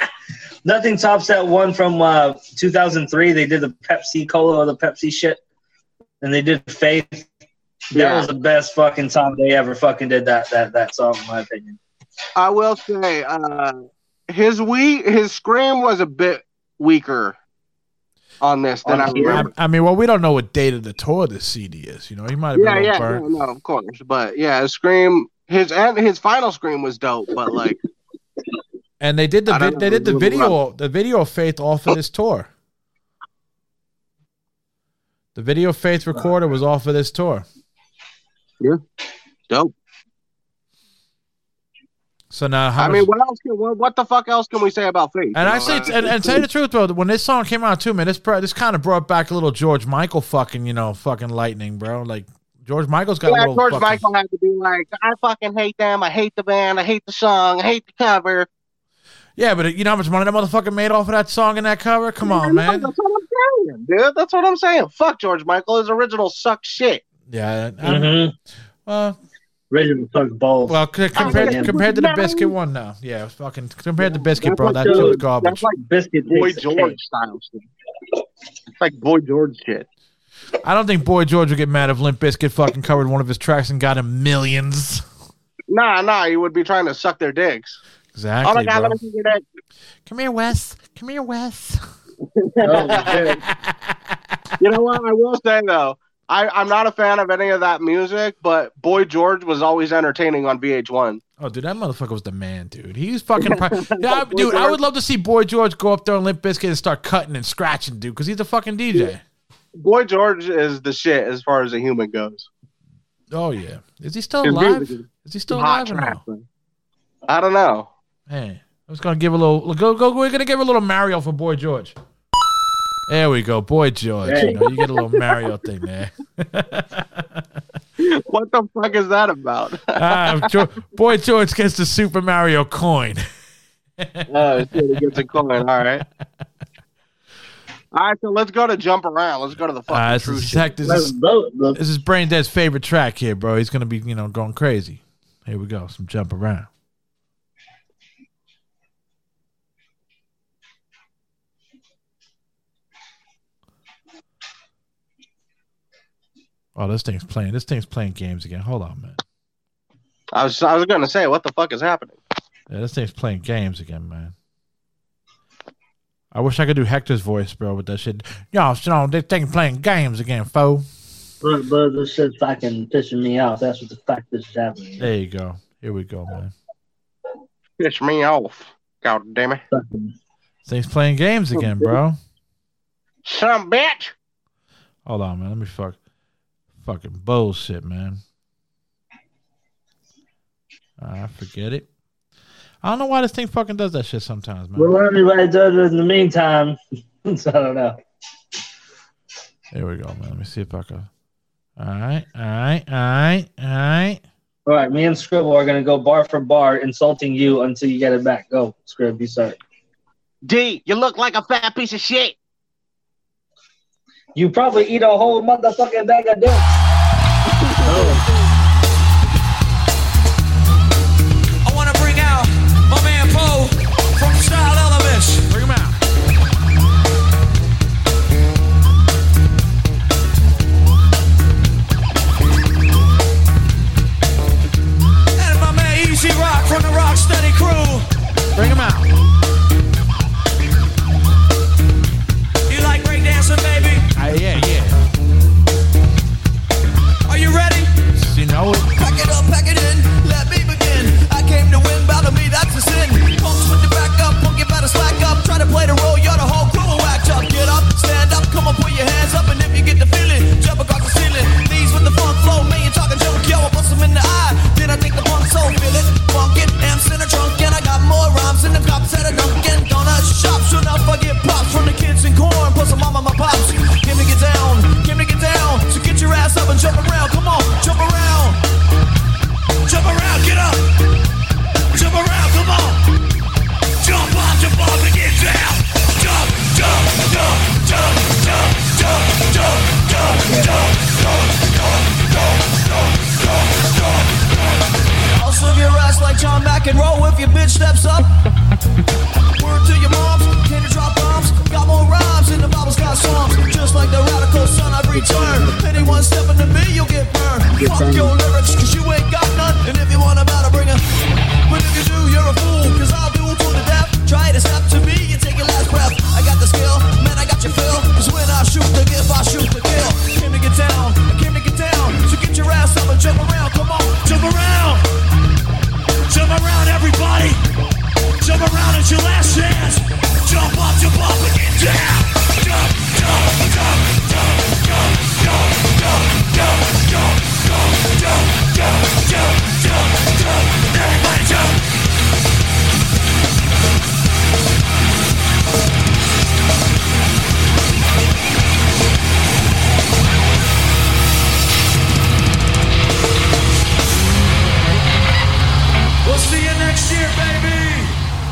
Nothing tops that one from uh 2003. They did the Pepsi Cola or the Pepsi shit, and they did Faith. That Yeah. was the best fucking time they ever fucking did that that that song, in my opinion. I will say, uh, his we his scream was a bit weaker on this than I On? I, remember. I mean, well, we don't know what date of the tour this CD is. You know, he might have been Yeah, little yeah, burnt. no, no, of course, but yeah, his scream, his and his final scream was dope, but like, And they did the I they did the video the video of Faith off of this tour. The video Faith recorder was off of this tour. Yeah, dope. So now how I much- mean, what else? Can, what, what the fuck else can we say about Faith? and You I say, uh, and, and tell you the truth, bro, when this song came out too, man, this this kind of brought back a little George Michael fucking, you know, fucking lightning, bro. Like George Michael's got a little George fucking- Michael had to be like, I fucking hate them. I hate the band. I hate the song. I hate the cover. Yeah, but you know how much money that motherfucker made off of that song and that cover? Come on, man. That's what I'm saying, dude. That's what I'm saying. Fuck George Michael. His original sucks shit. Yeah. I- Mm-hmm. Well, Original fuck balls. well, c- oh, compared yeah. compared to the Bizkit one, no. Yeah, it's fucking compared to Bizkit, bro. That like, shit was garbage. That's like Bizkit Boy George style shit. It's like Boy George shit. I don't think Boy George would get mad if Limp Bizkit fucking covered one of his tracks and got him millions. Nah, nah. He would be trying to suck their dicks. Exactly, oh my god, bro. let me see your. Come here, Wes. Come here, Wes. Oh, shit. You know what? I will say though, I, I'm not a fan of any of that music, but Boy George was always entertaining on VH1. Oh, dude, that motherfucker was the man, dude. He's fucking. Pri- yeah, I- dude, I would love to see Boy George go up there on Limp Bizkit and start cutting and scratching, dude, because he's a fucking DJ. Boy George is the shit as far as a human goes. Oh yeah, is he still alive? is he still hot alive or no? I don't know. Hey, I was gonna give a little. Go, go. We're gonna give a little Mario for Boy George. There we go, Boy George. Hey. You, know, you get a little Mario thing there. What the fuck is that about? Ah, Jo- Boy George gets the Super Mario coin. oh, shit, he gets a coin. All right. All right, so let's go to jump around. Let's go to the fucking Uh, this, true is, heck, this, is, this is Brain Dead's favorite track here, bro. He's gonna be, you know, going crazy. Here we go, some jump around. Oh, this thing's playing. This thing's playing games again. Hold on, man. I was I was gonna say, what the fuck is happening? Yeah, this thing's playing games again, man. I wish I could do Hector's voice, bro, with that shit. Y'all, you know, this thing playing games again, foe. but, but this shit's fucking pissing me off. That's what the fuck this is happening. There you go. Here we go, man. Piss me off. God damn it. Fucking, This thing's playing games again, bro. Some bitch. Hold on, man. Let me fuck. Fucking bullshit, man. I forget it. I don't know why this thing fucking does that shit sometimes, man. we're learning what it does in the meantime. so I don't know. Here we go, man. Let me see if I can. All right, all right, all right, all right. All right, me and Skribbal are gonna go bar for bar, insulting you until you get it back. Go, Skribbal, You start. D, you look like a fat piece of shit. You probably eat a whole motherfucking bag of dicks. Oh. Jump around, it's your last chance. Jump up, jump up, and get down. Jump, jump, jump, jump, jump, jump, jump, jump, jump, jump, jump, jump, jump, jump, jump. Everybody jump.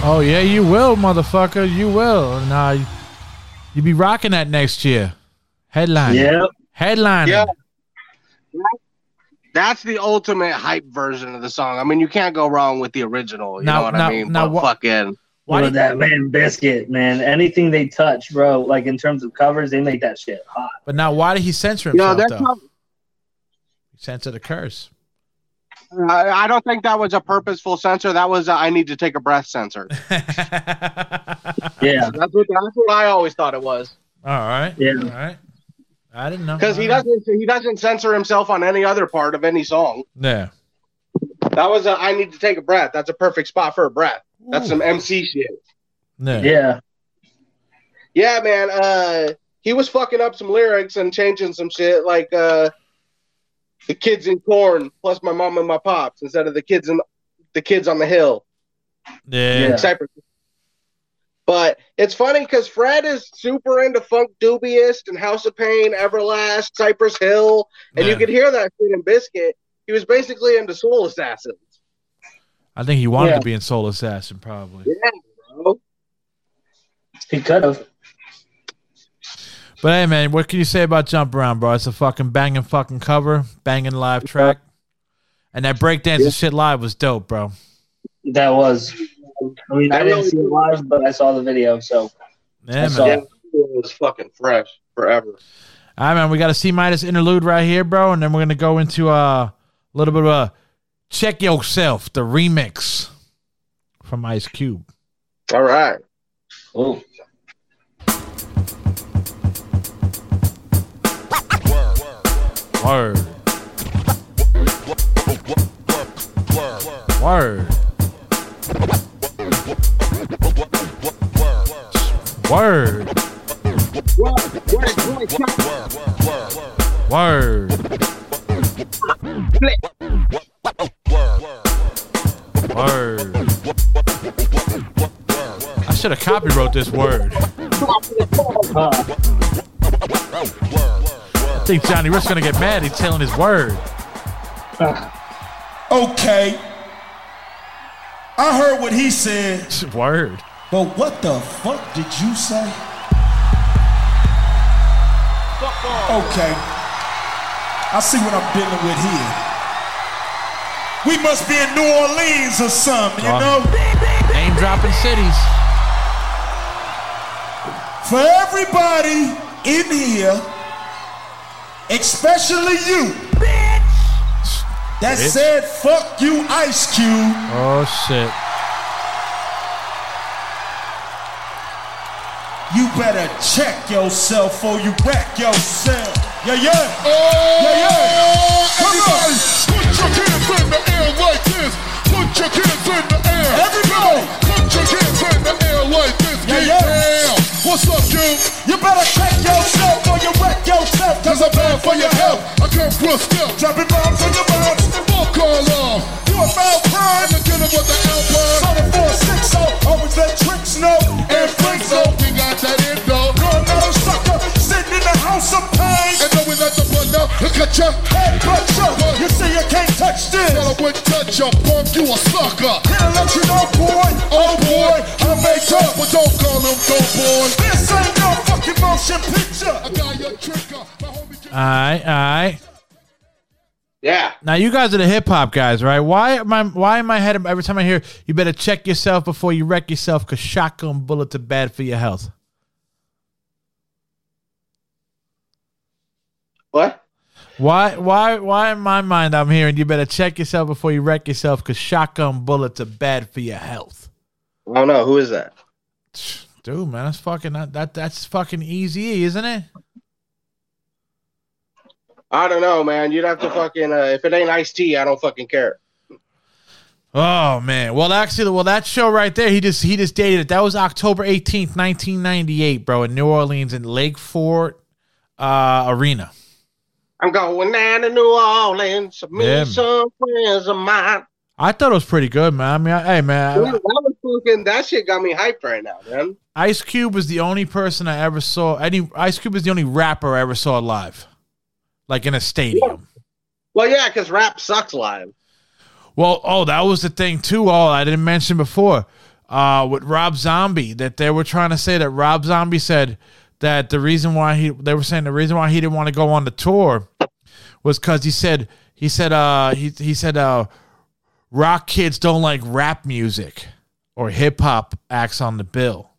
Oh yeah, you will, motherfucker. You will. And uh, you be rocking that next year. Headline. Yep. Headline. Yeah. That's the ultimate hype version of the song. I mean, you can't go wrong with the original. You Now- know what now- I mean? now But wha- fucking Why Bro, do that man Bizkit, man. Anything they touch, bro, like in terms of covers, they make that shit hot. but now why did he censor you know himself that's though? not, He censored a curse. I, I don't think that was a purposeful censor. That was a, I need to take a breath censor. Yeah, That's what that's what I always thought it was. All right. Yeah. All right. I didn't know. Because he All right. doesn't he doesn't censor himself on any other part of any song. Yeah. That was a I need to take a breath. That's a perfect spot for a breath. That's some MC shit. Yeah. yeah. Yeah, man. Uh, he was fucking up some lyrics and changing some shit, like uh, the kids in Korn plus my mom and my pops instead of the kids in the kids on the hill. Yeah. Yeah. Cypress. But it's funny because Fred is super into Funkdoobiest and House of Pain, Everlast, Cypress Hill, and you Yeah. could hear that shit in Bizkit. He was basically into Soul Assassins. I think he wanted Yeah. to be in Soul Assassin, probably. Yeah, bro. He could have. But hey, man, what can you say about Jump Around, bro? It's a fucking banging fucking cover, banging live track, and that breakdance breakdancing shit live was dope, bro. That was. I mean, I didn't see it live, but I saw the video. So Yeah, I saw man. it. It was fucking fresh forever. All right, man. We got a C-Minus interlude right here, bro, and then we're gonna go into uh, a little bit of a check yourself, the remix from Ice Cube. All right. Oh, Word. Word. Word. Word. Word. Word. I should have copywrote this word. Think Johnny Rick's gonna get mad. He's telling his word. Okay. I heard what he said, Word. but what the fuck did you say? Okay. I see what I'm dealing with here. We must be in New Orleans or something, you know? Name dropping cities. For everybody in here, especially you, Bitch. that Bitch. said fuck you, Ice Cube. Oh shit. You better check yourself or you wreck yourself. Yeah, yeah. yeah, yeah. Oh. Come on. Put your hands in the air like this. Put your hands in the air. Everybody. Put your hands in the air like this. Yeah, Get yeah. down. What's up, Cube? You better check yourself or you wreck yourself. Cause I'm bad for your health. I can't plus step. Dropping bombs on your mouth. Fuck all off. You about crime. I'm killing with the Alpine. So the 460 always let tricks know. And So know. we got that endo. You're another sucker sitting in the house of pain. And knowing that the button up, look at ya. Head butcher. You see you can't touch this. Tell I wouldn't touch your punk, you a sucker. Here to let you know, boy. Oh, oh boy. I make up. But don't call him go boy. This ain't no fucking motion picture. I got your trigger. My Alright, alright. Yeah. Now you guys are the hip hop guys, right? Why am I why in my head every time I hear you better check yourself before you wreck yourself because shotgun bullets are bad for your health? What? Why why why in my mind I'm hearing you better check yourself before you wreck yourself because shotgun bullets are bad for your health. I don't know. Who is that? Dude, man, that's fucking that, that that's fucking easy, isn't it? I don't know, man. You'd have to fucking. Uh, if it ain't Ice-T, I don't fucking care. Oh man. Well, actually, well that show right there, he just he just dated it. That was October eighteenth, nineteen ninety eight, bro, in New Orleans in Lakefront uh, Arena. I'm going down to New Orleans. Meet Yeah. some friends of mine. I thought it was pretty good, man. I mean, I, hey man, Dude, that was fucking. That shit got me hyped right now, man. Ice Cube was the only person I ever saw. Any Ice Cube was the only rapper I ever saw live, like in a stadium. Well, yeah, because rap sucks live. Well, oh, that was the thing too. All I didn't mention before uh, with Rob Zombie that they were trying to say that Rob Zombie said that the reason why he they were saying the reason why he didn't want to go on the tour was because he said he said uh he he said uh rock kids don't like rap music or hip hop acts on the bill.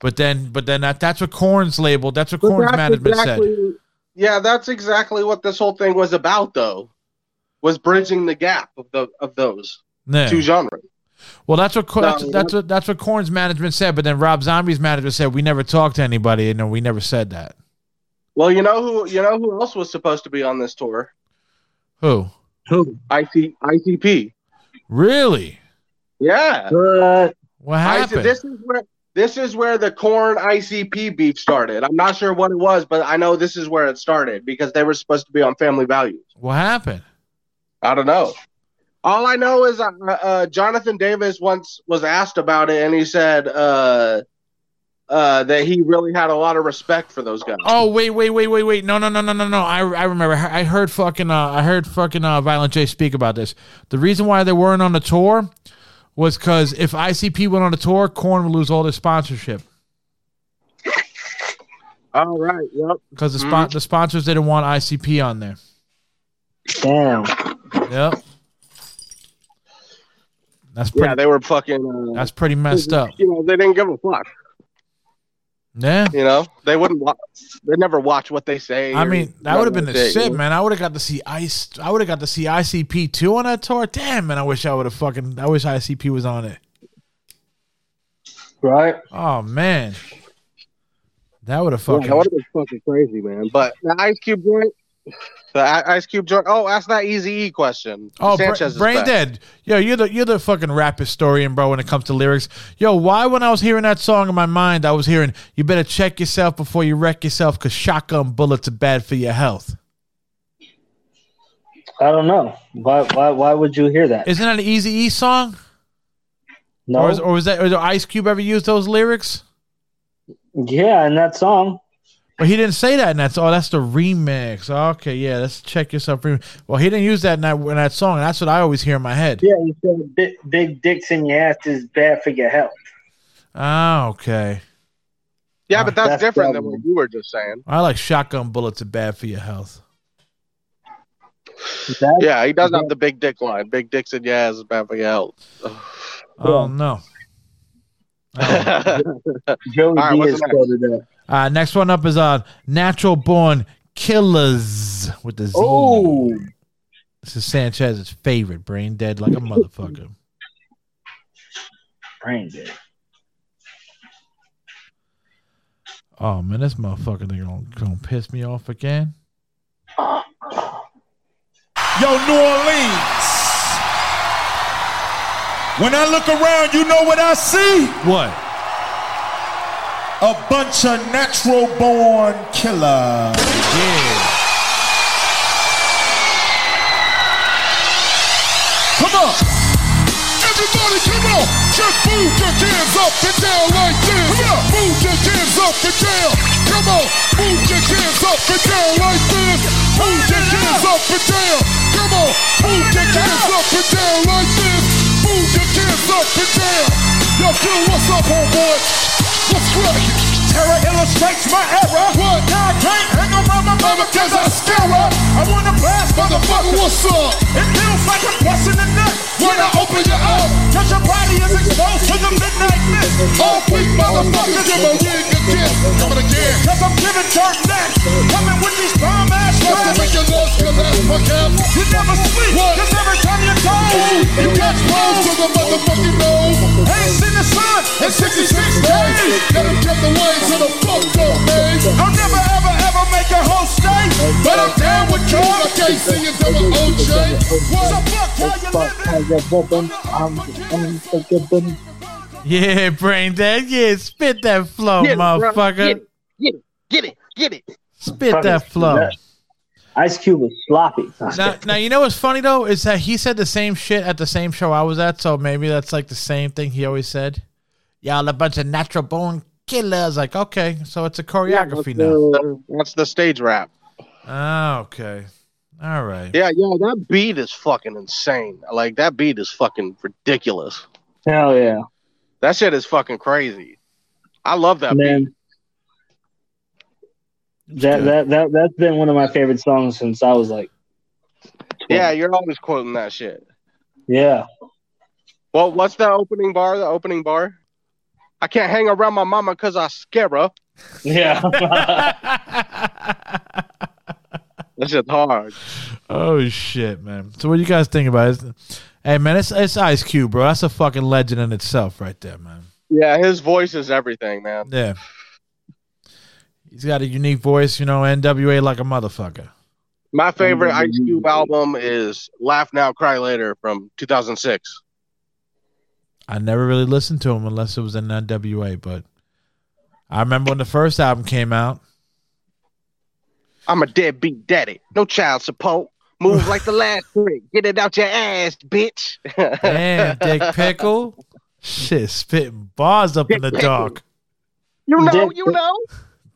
But then, but then that, that's what Korn's labeled. That's what But Korn's that's management said. Yeah, that's exactly what this whole thing was about, though. Was bridging the gap of the of those Yeah. two genres. Well, that's what Co- No, that's, that's what that's what Korn's management said. But then Rob Zombie's management said we never talked to anybody, and we never said that. Well, you know who you know who else was supposed to be on this tour? Who? Who? IC, ICP. Really? Yeah. What I- happened? this is where this is where the Korn ICP beef started. I'm not sure what it was, but I know this is where it started because they were supposed to be on Family Values. what happened? I don't know. All I know is uh, uh, Jonathan Davis once was asked about it, and he said uh, uh, that he really had a lot of respect for those guys. Oh wait, wait, wait, wait, wait! No, no, no, no, no, no! I, I remember. I heard fucking. Uh, I heard fucking uh, Violent J speak about this. The reason why they weren't on the tour was because if ICP went on a tour, Korn would lose all their sponsorship All right. Yep. because the spon- the sponsors didn't want ICP on there. Damn. Yep. That's pretty. Yeah, they were fucking. Uh, that's pretty messed up. You know, they didn't give a fuck. Yeah. You know, they wouldn't. Wa- they never watch what they say. I mean, that would have been the nothing shit, you know? man. I would have got to see Ice. I would have got to see ICP two on that tour. Damn, man. I wish I would have fucking. I wish ICP was on it. Right. Oh man, that would have Yeah, fucking. that would have been fucking crazy, man. But the Ice Cube joint, the Ice Cube joint. Oh, ask that Easy E question. Oh, Sanchez is brain back. dead. Yo, you're the you're the fucking rap historian, bro. When it comes to lyrics, yo, why when I was hearing that song in my mind, I was hearing you better check yourself before you wreck yourself, cause shotgun bullets are bad for your health. I don't know. Why why why would you hear that? Isn't that an Easy E song? No. Or, is, or was that or did Ice Cube ever use those lyrics? Yeah, in that song. Well, he didn't say that and that's Oh, that's the remix. Okay, yeah, let's check yourself. Remix. Well, he didn't use that in that, in that song. That's what I always hear in my head. Yeah, you said big, big dicks in your ass is bad for your health. Oh, okay. Yeah, but ah, that's, That's different than what you were just saying. I like shotgun bullets are bad for your health. That- Yeah, he does have the big dick line. Big dicks in your ass is bad for your health. Oh no. Joey All right, Diaz what's the next? quoted that. Uh, next one up is uh, Natural Born Killers with the Z. Oh, This is Sanchez's favorite. Brain dead like a motherfucker. brain dead. Oh man, this motherfucker thing gonna, gonna piss me off again. Yo, New Orleans. When I look around, you know what I see? What? A bunch of natural born killers. Yeah. Come on. Everybody come on. Just move your hands up and down like this. Come on. Move your hands up and down. Come on. Move your hands up and down like this. Move your hands up and down. Come on. Move your hands up and down like this. Move your hands up and down. Yo, Phil, what's up, homeboy? What's? Terror illustrates my error. What? Now I can't hang around my mama cause I scare her. I wanna blast Motherfucker, what's up? It feels like I'm busting the nut. When I open your eyes, Cause your body is exposed to the midnight mist. all weak motherfuckers give a wig a kiss. Coming again. Cause I'm giving dirt next. Coming with these bomb ass to make your lungs collapse, my cap. You never sleep. What? Cause every time you go, You catch balls to the motherfucking nose. Ain't seen the sun in 66 days. Let him get the way to the fuck up, man. I'll never ever ever make a whole stay. But I'm down with King. I can't see it till OJ. What's up, fuck? How you living? I'm, I'm Yeah, brain dead. Yeah, spit that flow, Get it, bro. motherfucker. Get it, get it, get it. Spit that flow. that. Ice Cube was sloppy. Now, now you know what's funny though is that he said the same shit at the same show I was at, so maybe that's like the same thing he always said. Y'all a bunch of natural born killers. Like, okay, so it's a choreography now. Uh, That's the stage rap. Ah, okay, all right. Yeah, yo, that beat is fucking insane. Like that beat is fucking ridiculous. Hell yeah, That shit is fucking crazy. I love that beat. Man. That, that that that's been one of my favorite songs since I was like, 12. Yeah, you're always quoting that shit. yeah. Well, what's the opening bar? The opening bar? I can't hang around my mama because I scare her. Yeah. That's shit's hard. oh shit, man. So what do you guys think about it? Hey man, it's it's Ice Cube, bro. That's a fucking legend in itself, right there, man. Yeah, his voice is everything, man. Yeah. He's got a unique voice, you know, NWA like a motherfucker. My favorite Ice Cube album is Laugh Now, Cry Later from 2006. I never really listened to him unless it was in NWA, but I remember when the first album came out. I'm a deadbeat daddy. No child support. Move like the last trick. Get it out your ass, bitch. Damn, Dick Pickle. Shit, spitting bars up in the Pickle. dark. You know, Dick- you know.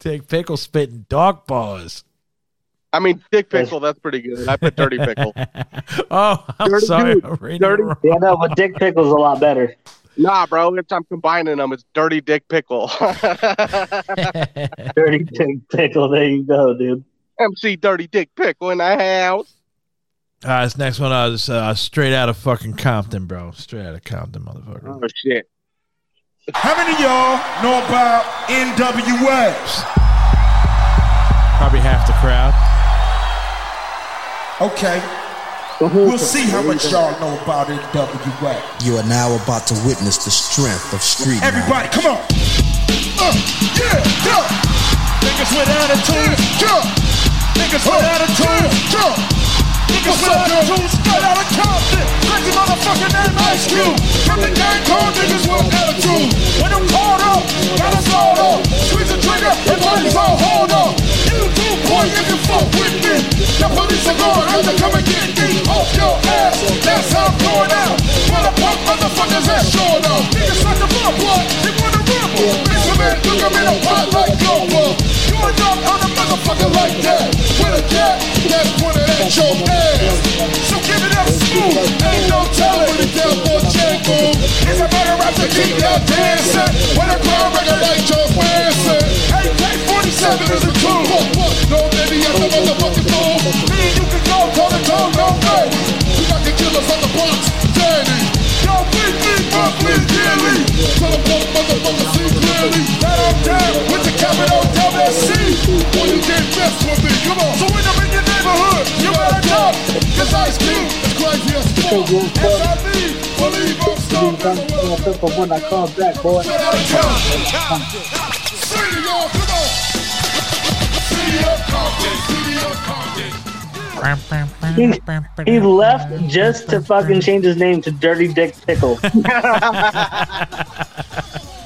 Dick Pickle spitting dog bars. I mean, Dick Pickle, that's pretty good. I put Dirty Pickle. oh, I'm Dirty sorry. dude. I'm reading Dirty- Yeah, no, but Dick Pickle's a lot better. Nah, bro, if I'm combining them, it's Dirty Dick Pickle. Dirty Dick Pickle. There you go, dude. MC Dirty Dick Pickle in the house. All right, this next one uh, is uh, straight out of fucking Compton, bro. Straight out of Compton, motherfucker. Oh, shit. How many of y'all know about NWA? Probably half the crowd. Okay. We'll see how much y'all know about NWA. You are now about to witness the strength of street Everybody, come on. Uh, yeah, yeah. Niggas with attitude. Yeah. Niggas with attitude. Yeah. Niggas with attitude. Straight out of Compton. Crazy motherfucking name Ice Cube. From the gang called niggas with attitude. When I'm caught up, got us all up. Squeeze the trigger and police all hold up. You do, boy, you can fuck with me. The police are going out to come and get me off your ass. That's how I'm going out. When the punk motherfuckers ass showing up. Niggas like the blood, blood. They wanna rumble. Listen, man, look, I'm in a pot like Global. You and up, I'm motherfucker like that. With a cat, pointed your ass. So give it up smooth, ain't no telling. Put it down for Django. It's a better rap to keep y'all dancing. When a crowd record like Joe Manson. AK-47 is a tool. No, baby, I'm the motherfucking fool. Me and you can go toe to toe, no way. We got the killers on the box, Danny. Yo, beat me, Brooklyn, Gilly. Tell them both motherfuckers see clearly. That I'm down with the capital WC. When you can't mess with me, come on. So when I'm in your neighborhood, you better duck. Cause Ice Cube is crazy as fuck. SIV, believe I'm strong. For when I come back, boy. Shut out of. City, y'all, come on. City of Compton, City of Compton. He, he left just to fucking change his name to Dirty Dick Pickle.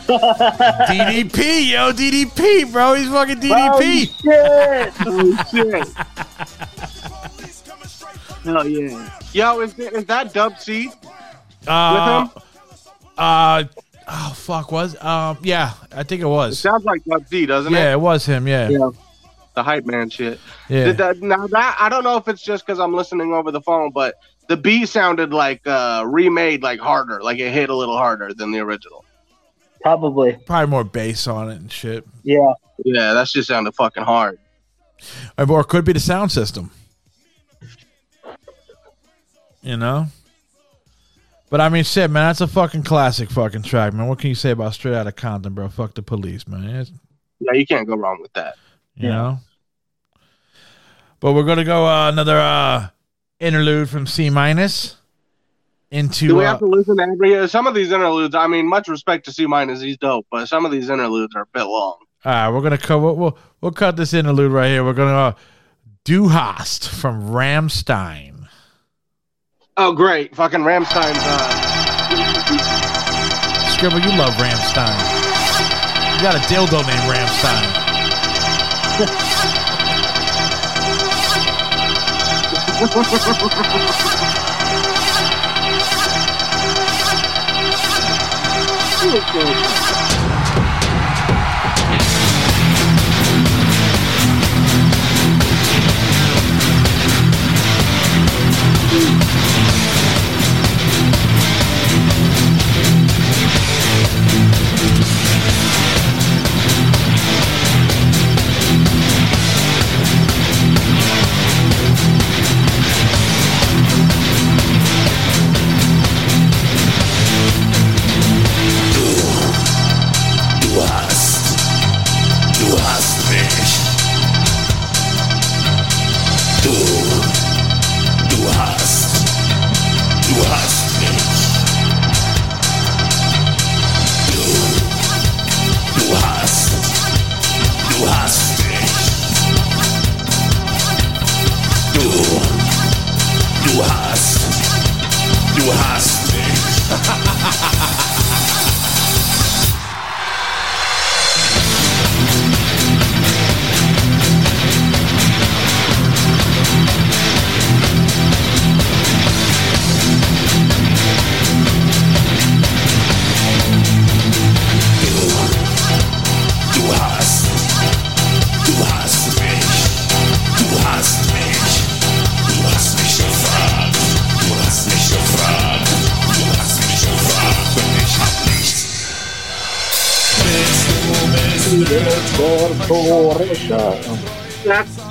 DDP, yo, DDP, bro. He's fucking DDP. Oh shit! Oh shit! Oh yeah. Yo, is, that- is that Dub C? Uh, uh, oh fuck, was um, yeah, I think it It was. sounds like Dub C, doesn't it? Yeah, it was him. Yeah, Yeah. The hype man shit. Yeah. Did that, now that I don't know if it's just because I'm listening over the phone, but the B sounded like uh remade, like harder, like it hit a little harder than the original. Probably. probably more bass on it and shit. Yeah. Yeah, that shit sounded fucking hard. Or it could be the sound system. You know? But I mean, shit, man, that's a fucking classic fucking track, man. What can you say about Straight Outta Compton, bro? Fuck the police, man. It's- Yeah, you can't go wrong with that. you know? But we're going to go uh, another uh, interlude from C-Minus into. Do we uh, have to listen to every some of these interludes? I mean, much respect to C-Minus, he's dope, but some of these interludes are a bit long. All right, we're gonna cut. We'll, we'll we'll cut this interlude right here. We're gonna uh, Du Hast from Rammstein. Oh, great, fucking Rammstein's. Uh, Skribbal, you love Rammstein. You got a dildo named Ramstein. Du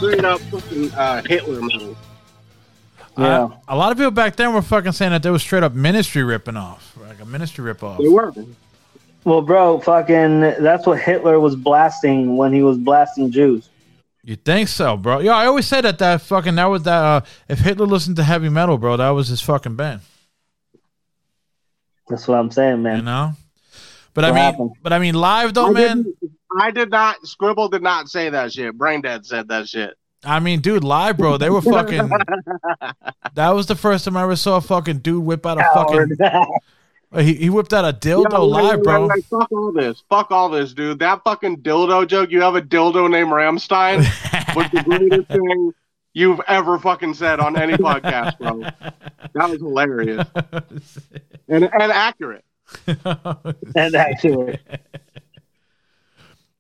that's straight up fucking uh, Hitler metal. Uh, a lot of people back then were fucking saying that they was straight up ministry ripping off, like a ministry rip off. They were. Well, bro, fucking, that's what Hitler was blasting when he was blasting Jews. You think so, bro? Yeah, I always say that that fucking that was that. Uh, if Hitler listened to heavy metal, bro, that was his fucking band. That's what I'm saying, man. You know. But I mean, happened? but I mean, live though, I man. didn't- I did not. Skribbal did not say that shit. Braindead said that shit. I mean, dude, live, bro. They were fucking. that was the first time I ever saw a fucking dude whip out a fucking. He, he whipped out a dildo Yo, live, wait, bro. wait, fuck all this. Fuck all this, dude. That fucking dildo joke. You have a dildo named Rammstein was the greatest thing you've ever fucking said on any podcast, bro. That was hilarious and and accurate. and actually,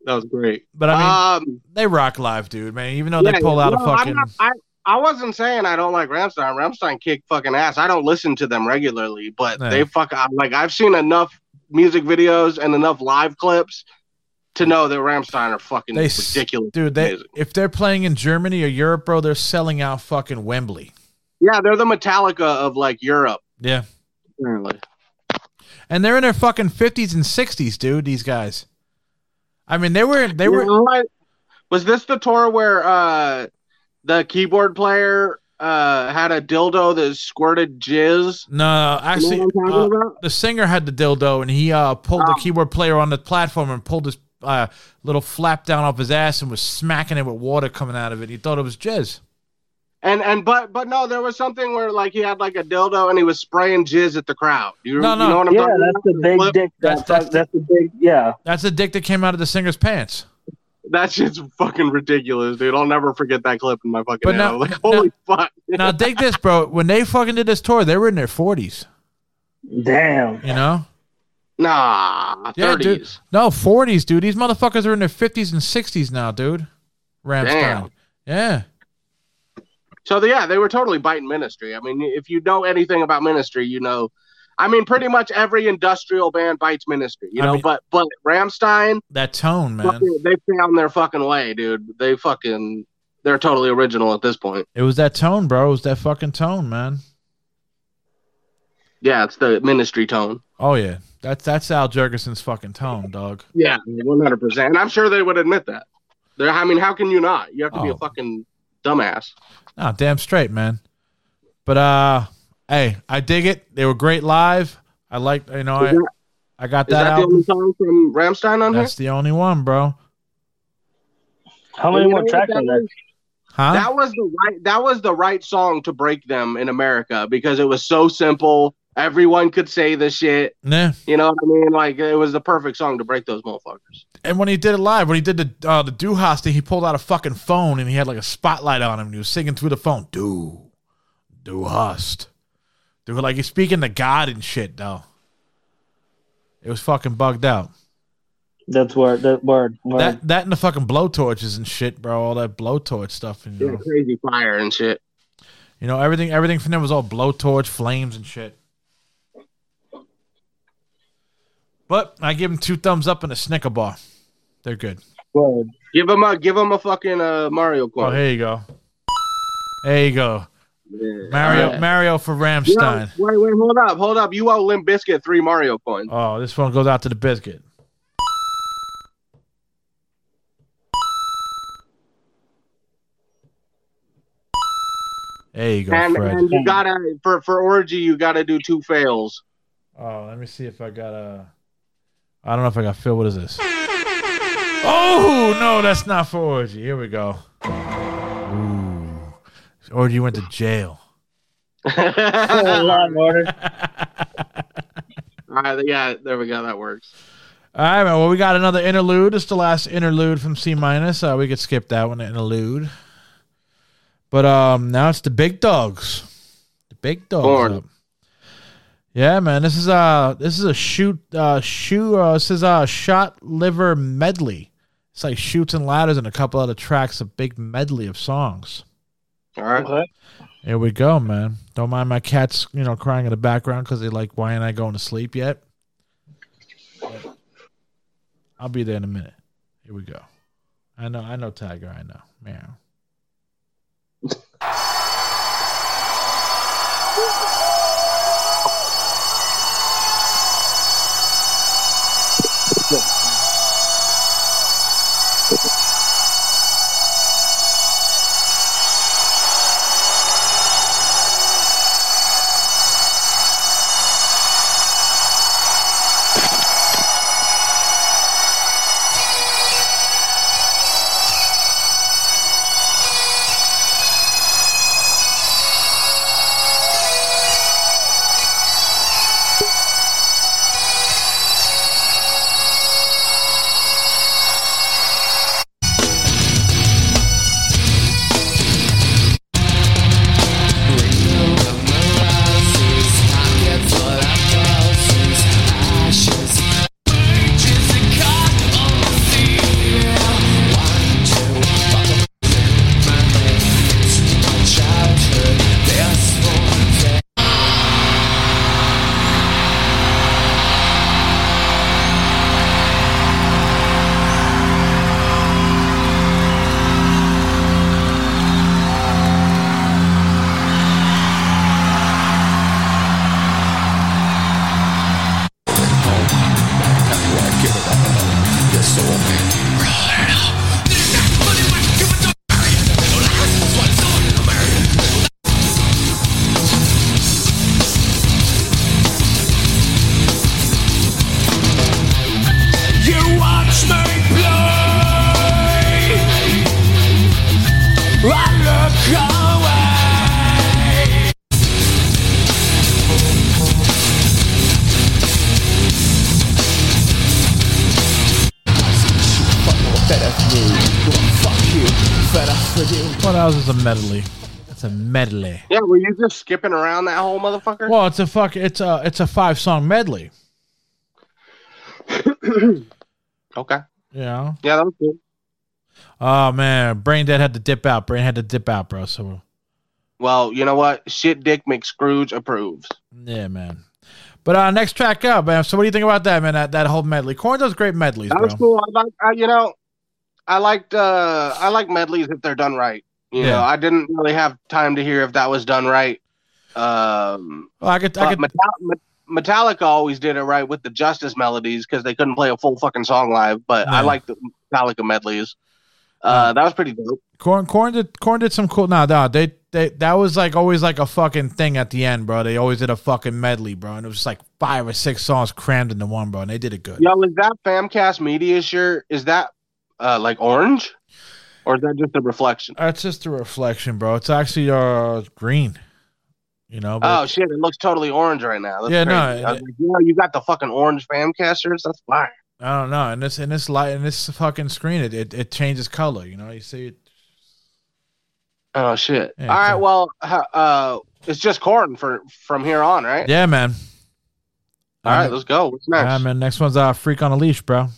That was great. But I mean, Um, they rock live, dude, man. Even though yeah, they pull out no, a fucking. not- I, I wasn't saying I don't like Rammstein. Rammstein kick fucking ass. I don't listen to them regularly, but Yeah. they fuck. I'm like I've seen enough music videos and enough live clips to know that Rammstein are fucking They ridiculous. Dude, they if they're playing in Germany or Europe, bro, they're selling out fucking Wembley. Yeah, they're the Metallica of like Europe. Yeah. Apparently. And they're in their fucking fifties and sixties, dude. These guys. I mean, they were they were? Was this the tour where uh the keyboard player uh had a dildo that squirted jizz? no actually You know what I'm talking uh, the singer had the dildo and he uh pulled the keyboard player on the platform and pulled his uh little flap down off his ass and was smacking it with water coming out of it. He thought it was jizz. And and but but no, there was something where like he had like a dildo and he was spraying jizz at the crowd. You, No, you know what I'm Yeah, talking that's about? the big Flip? dick. That's- That's that's- that's the big. Yeah. That's the dick that came out of the singer's pants. That shit's fucking ridiculous, dude. I'll never forget that clip in my fucking But head. now- like, holy fuck. Now dig this, bro. When they fucking did this tour, they were in their forties. Damn. You know? Nah, Yeah, 30s. dude. No, forties, dude. These motherfuckers are in their fifties and sixties now, dude. Rammstein. Damn. Yeah. So yeah, they were totally biting ministry. I mean, if you know anything about ministry, you know. I mean, pretty much every industrial band bites ministry, you I know. mean- but but Rammstein, That tone, man. they found their fucking way, dude. They fucking they're totally original at this point. It was that tone, bro. It was that fucking tone, man. Yeah, it's the ministry tone. Oh yeah. That's that's Al Jourgensen's fucking tone, dog. Yeah, one hundred percent. And I'm sure they would admit that. They're, I mean, how can you not? You have to be Oh. a fucking dumbass. Oh, damn straight, man. But uh hey, I dig it. They were great live. I like you know, I, that- I got Is that, that the only album. song from Rammstein on That's the only one, bro. How many You more know what tracks that are there? was? Huh? That was the right. That was the right song to break them in America because it was so simple. Everyone could say the shit. Yeah. You know what I mean? Like it was the perfect song to break those motherfuckers. And when he did it live, when he did the uh, the Du hast thing, he pulled out a fucking phone and he had like a spotlight on him. And he was singing through the phone, Du, Du hast, dude, like he's speaking to God and shit. Though it was fucking bugged out. That's word. That word. word. That that and the fucking blowtorches and shit, bro. All that blowtorch stuff and you Yeah, know, crazy fire and shit. you know everything. Everything from them was all blowtorch, flames and shit. But I give him two thumbs up and a Snicker bar. They're good. word. Give him a give him a fucking uh, Mario coin. Oh, here you go. There you go. Mario, Alright. Mario for Yo, Rammstein. wait, wait, hold up, hold up. You owe Limp Bizkit three Mario coins. Oh, this one goes out to the Bizkit. There you go, and Fred. and you gotta for for orgy, you gotta do two fails. Oh, let me see if I got a. I don't know if I got Phil. What is this? Oh no, that's not for orgy. Here we go. Ooh, orgy went to jail. Law and order. All right, yeah, there we go. That works. All right, man. Well, we got another interlude. It's the last interlude from C-Minus. Uh, we could skip that one, the interlude. But um, now it's the big dogs. The big dogs. Up. Yeah, man. This is uh this is a shoot uh shoe uh this is a shot liver medley. It's like shoots and ladders and a couple other tracks, a big medley of songs. All right. Okay. Here we go, man. Don't mind my cats, you know, crying in the background because they like, why ain't I going to sleep yet? But I'll be there in a minute. Here we go. I know, I know, Tiger. I know. Meow. Medley? It's a medley. Yeah, were you just skipping around that whole motherfucker? Well, it's a fuck. It's a it's a five song medley. okay. Yeah. Yeah, that was cool. Oh man, Braindead had to dip out. Brain had to dip out, bro. So Well, you know what? Shit Dick McScrooge approves. yeah, man. But uh next track up, man. So what do you think about that, man? That that whole medley. Korn does great medleys, That bro. was cool. I like, I, you know, I liked, uh, I like medleys if they're done right. You Yeah. know, I didn't really have time to hear if that was done right. Um, Well, I could, I could, Metal- Metallica always did it right with the Justice melodies because they couldn't play a full fucking song live. But I like the Metallica medleys. Uh, that was pretty dope. Korn, Korn did, Korn did some cool. Nah, nah, they, they, that was like always like a fucking thing at the end, bro. They always did a fucking medley, bro, and it was like five or six songs crammed into one, bro, and they did it good. Yo, is that Famcast Media shirt? Is that uh, like orange, or is that just a reflection? That's just a reflection, bro. It's actually uh green, you know. But Oh shit! It looks totally orange right now. That's Yeah, no, crazy. I was like, yo, you got the fucking orange Famcast shirts. That's fire. I don't know. And this, in this light, in this fucking screen, it, it, it changes color. You know, you see it. Oh shit! Yeah, All right, well, uh, it's just Korn for from here on, right? Yeah, man. All right, let's go. What's next? Yeah, man. Next one's uh, "Freak on a Leash," bro.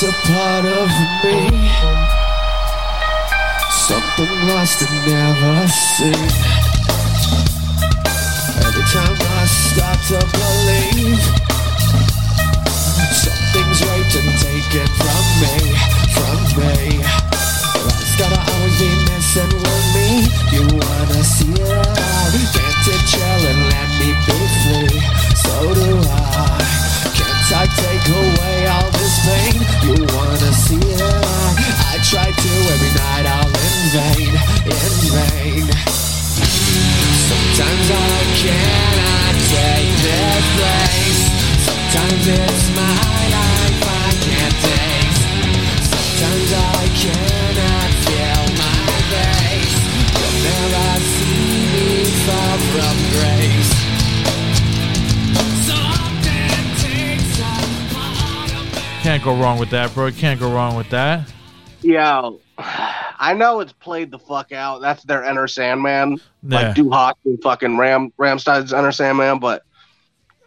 Takes a part of me. Something lost and never seen. Every time I start to believe something's raped and taken from me, from me. Life's gotta always be messing with me. You wanna see it all? Can't it chill and let me be free? So do I. Can't I take away all this pain? You wanna see? I try to every night, all in vain, in vain. Sometimes I cannot take this place. Sometimes it's my life I can't taste. Sometimes I cannot feel my face. You'll never see me fall from grace. Can't go wrong with that, bro. You can't go wrong with that. Yeah, I know it's played the fuck out. That's their Enter Sandman, Yeah. like Du Hast and fucking Ram Rammstein's Enter Sandman. But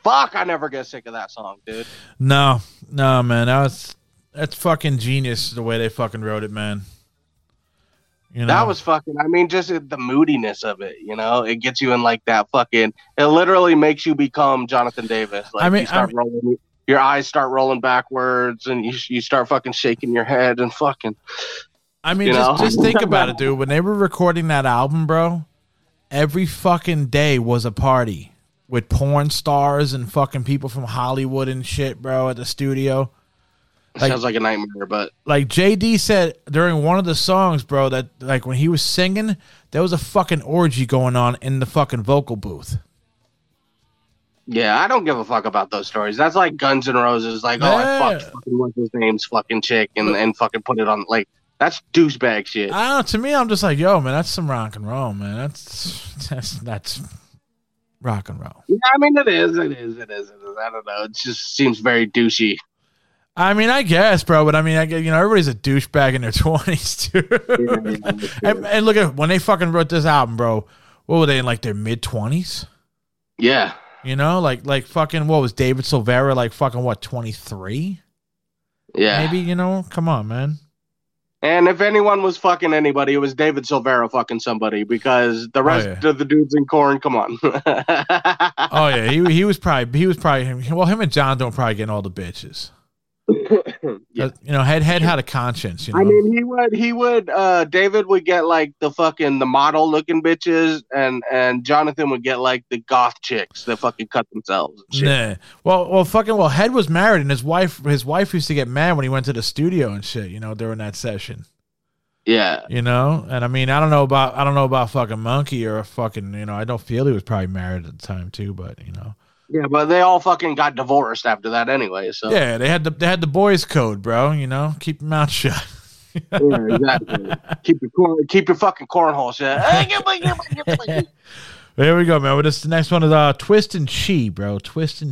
fuck, I never get sick of that song, dude. No, no, man. That was that's fucking genius the way they fucking wrote it, man. You know, That was fucking. I mean, just the moodiness of it. You know, it gets you in like that fucking. It literally makes you become Jonathan Davis. Like I mean- you start I mean- rolling. Your eyes start rolling backwards, and you you start fucking shaking your head and fucking. I mean, just, know? just think about it, dude. When they were recording that album, bro, every fucking day was a party with porn stars and fucking people from Hollywood and shit, bro, at the studio. Like- sounds like a nightmare, but Like JD said during one of the songs, bro, that like when he was singing, there was a fucking orgy going on in the fucking vocal booth. Yeah, I don't give a fuck about those stories. That's like Guns N' Roses. Like, oh, I fucked fucking what's his name's fucking chick and, and fucking put it on. Like, that's douchebag shit. I don't know. To me, I'm just like, yo, man, that's some rock and roll, man. That's that's that's rock and roll. Yeah, I mean, it is. It is. It is. It is. I don't know. It just seems very douchey. I mean, I guess, bro, but I mean, I get, you know, everybody's a douchebag in their twenties, too. and, and look at when they fucking wrote this album, bro. What were they in like their mid twenties? Yeah. You know, like like fucking what was David Silveria like fucking what twenty three? Yeah. Maybe you know. Come on, man. And if anyone was fucking anybody, it was David Silveria fucking somebody because the oh, rest yeah. of the dudes in Korn, come on. Oh yeah, he he was probably he was probably well him and John don't probably getting all the bitches. Yeah. You know, head head had a conscience. You know, I mean, he would, he would, uh, David would get like the fucking the model looking bitches, and and Jonathan would get like the goth chicks that fucking cut themselves. And shit. Nah. Well, well, fucking well. Head was married, and his wife, his wife used to get mad when he went to the studio and shit. You know, during that session. Yeah, You know, and I mean, I don't know about, I don't know about fucking Munky or a fucking. You know, I don't feel he was probably married at the time too, but you know, Yeah, but they all fucking got divorced after that anyway. So Yeah, they had the they had the boys' code, bro. You know, keep your mouth shut. Yeah, exactly. keep your corn, keep your fucking cornhole shut. There we go, man. Well, this the next one is uh Twist and Chi, bro. Twist and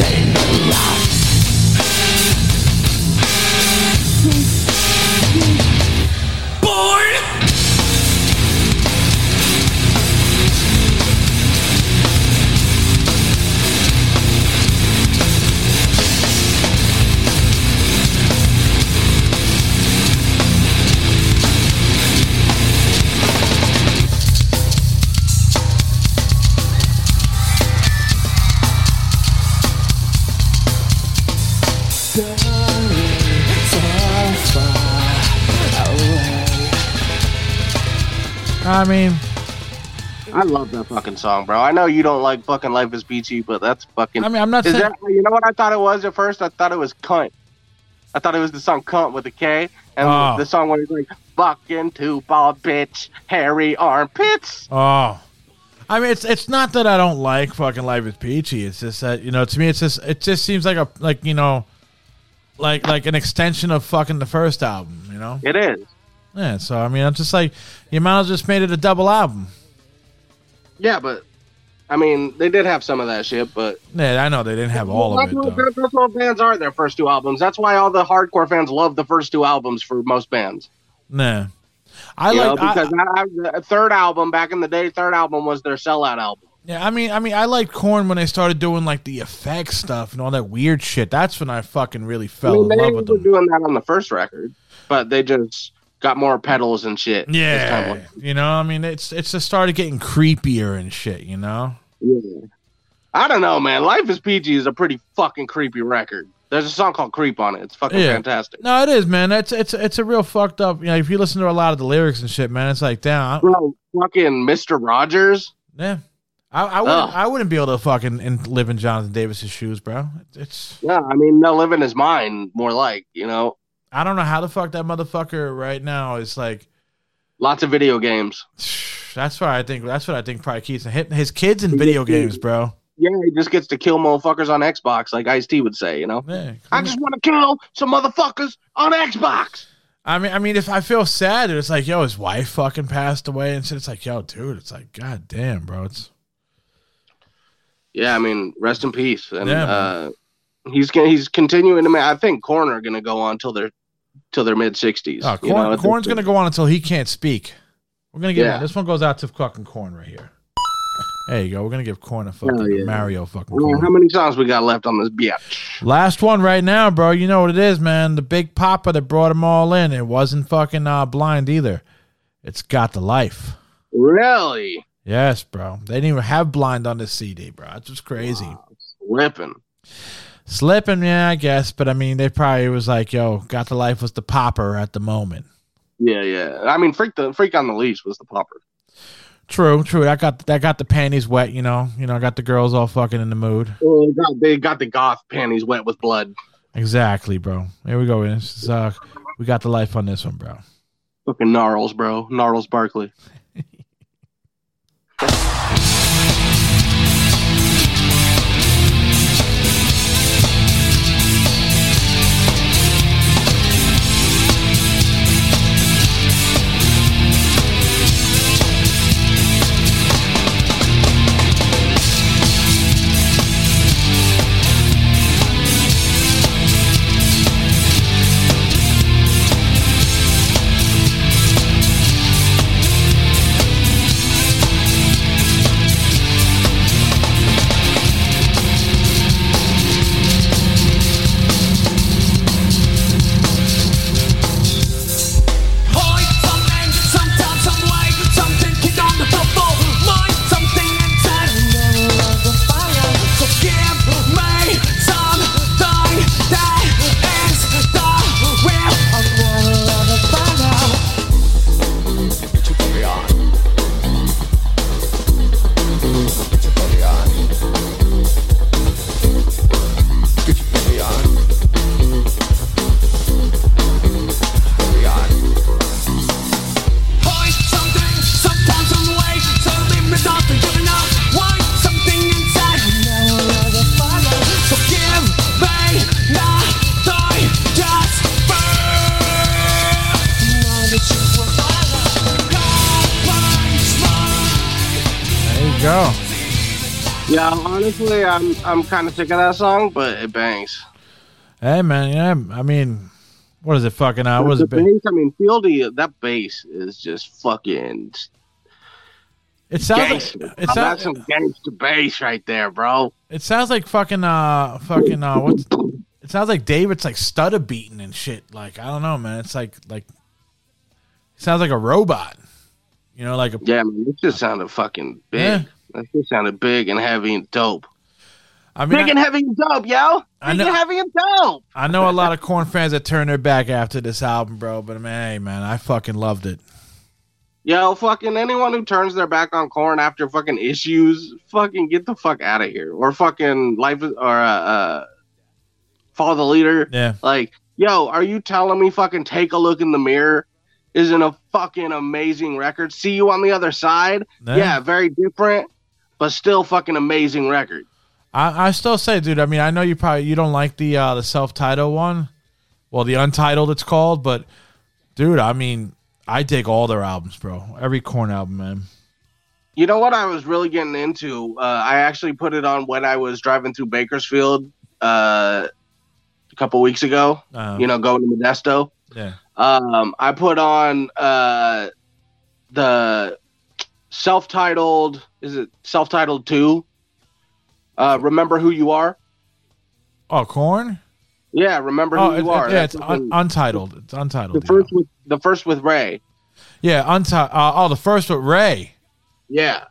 Chi. I mean, I love that fucking song, bro. I know you don't like fucking Life is Peachy, but that's fucking. I mean, I'm not Is saying- that, you know what I thought it was at first? I thought it was cunt. I thought it was the song "Cunt" with a K, and Oh. the song where he's like "fucking two ball bitch, hairy armpits." Oh, I mean, it's it's not that I don't like fucking Life is Peachy. It's just that you know, to me, it's just it just seems like a like you know, like like an extension of fucking the first album. You know? It is. Yeah. So I mean, I'm just like you might have just made it a double album. Yeah, but I mean, they did have some of that shit, but Yeah, I know they didn't have all of it though. that's what bands are. Their first two albums. That's why all the hardcore fans love the first two albums for most bands. Nah, I like because I, I, the third album back in the day, third album was their sellout album. Yeah, I mean, I mean, I liked Korn when they started doing like the effects stuff and all that weird shit. That's when I fucking really fell I mean, in love with them. doing that on the first record, but they just got more pedals and shit. this Yeah, you know, I mean, it's it's just started getting creepier and shit. You know, Yeah. I don't know, man. Life is Peachy is a pretty fucking creepy record. There's a song called "Creep" on it. It's fucking Yeah. fantastic, no, it is, man. It's it's it's a real fucked up. You know, if you listen to a lot of the lyrics and shit, man, it's like, damn, I, bro. Fucking Mister Rogers. yeah. I, I wouldn't Ugh. I wouldn't be able to fucking in, live in Jonathan Davis's shoes, bro. It's Yeah, I mean, no living his mind. More like, you know, I don't know how the fuck that motherfucker right now is like. lots of video games. That's why I think that's what I think probably keeps hitting his kids in video games, bro. Yeah, he just gets to kill motherfuckers on Xbox, like Ice-T would say. You know, Yeah. I just want to kill some motherfuckers on Xbox. I mean, I mean, if I feel sad, it's like, yo, his wife fucking passed away, and shit. It's like, yo, dude, it's like, god damn, bro. It's Yeah, I mean, rest in peace. And Yeah, uh, he's gonna he's continuing to make. I think Corner gonna go on till they're till their mid sixties. oh, Korn, Korn's gonna go on until he can't speak. We're gonna give Yeah. this one goes out to fucking Korn right here. There you go. We're gonna give Korn a fucking yeah. Mario fucking. How many songs we got left on this bitch? Last one right now, bro. You know what it is, man. The big papa that brought them all in. It wasn't fucking uh, blind either. It's got the life. Really Yes, bro. They didn't even have blind on this CD, bro. It's just crazy. whipping. Slipping, yeah, I guess. But I mean, they probably was like, yo, got the life was the popper at the moment. Yeah, yeah. I mean, freak the freak on the leash was the popper. True, true. I got that got the panties wet, you know. You know, I got the girls all fucking in the mood. Oh, they got, they got the goth panties wet with blood. Exactly, bro. Here we go. Is, uh, we got the life on this one, bro. Fucking gnarls, bro. Gnarls Barkley. Go. Yeah, honestly, I'm I'm kind of sick of that song, but it bangs. Hey man, yeah. I mean, what is it? Fucking uh, what is it? ba- bass, I mean, Fieldy, that bass is just fucking It sounds gangster. like it That's sounds some gangster bass right there, bro. it sounds like fucking uh fucking uh what's it sounds like David's like stutter beating and shit. Like I don't know, man. It's like like it sounds like a robot. You know, like a Yeah, man, it just sounded fucking big. Yeah. That just sounded big and heavy and dope. I mean, big I- and heavy and dope, yo. I Big know- and heavy and dope. I know a lot of Korn fans that turn their back after this album, bro. But man, hey, man, I fucking loved it. Yo, fucking anyone who turns their back on Korn after fucking issues, fucking get the fuck out of here. Or fucking life is- or uh, uh follow the leader. Yeah. Like, yo, are you telling me fucking take a look in the mirror isn't a fucking amazing record? See you on the other side? Yeah. Yeah, very different, but still fucking amazing record. I, I still say, dude. I mean, I know you probably you don't like the uh, the self titled one, well, the untitled it's called, but dude, I mean, I dig all their albums, bro. Every Korn album, man. You know what I was really getting into? Uh, I actually put it on when I was driving through Bakersfield uh, a couple weeks ago. Uh, you know, going to Modesto. yeah. Um, I put on uh, the self-titled. Is it self-titled two? Uh, remember who you are? Oh, Korn. Yeah, remember Oh, who it- you are. it- yeah, That's it's un- untitled. It's untitled. the first with the first with Ray. Yeah, untitled. Uh, oh, the first with Ray. Yeah,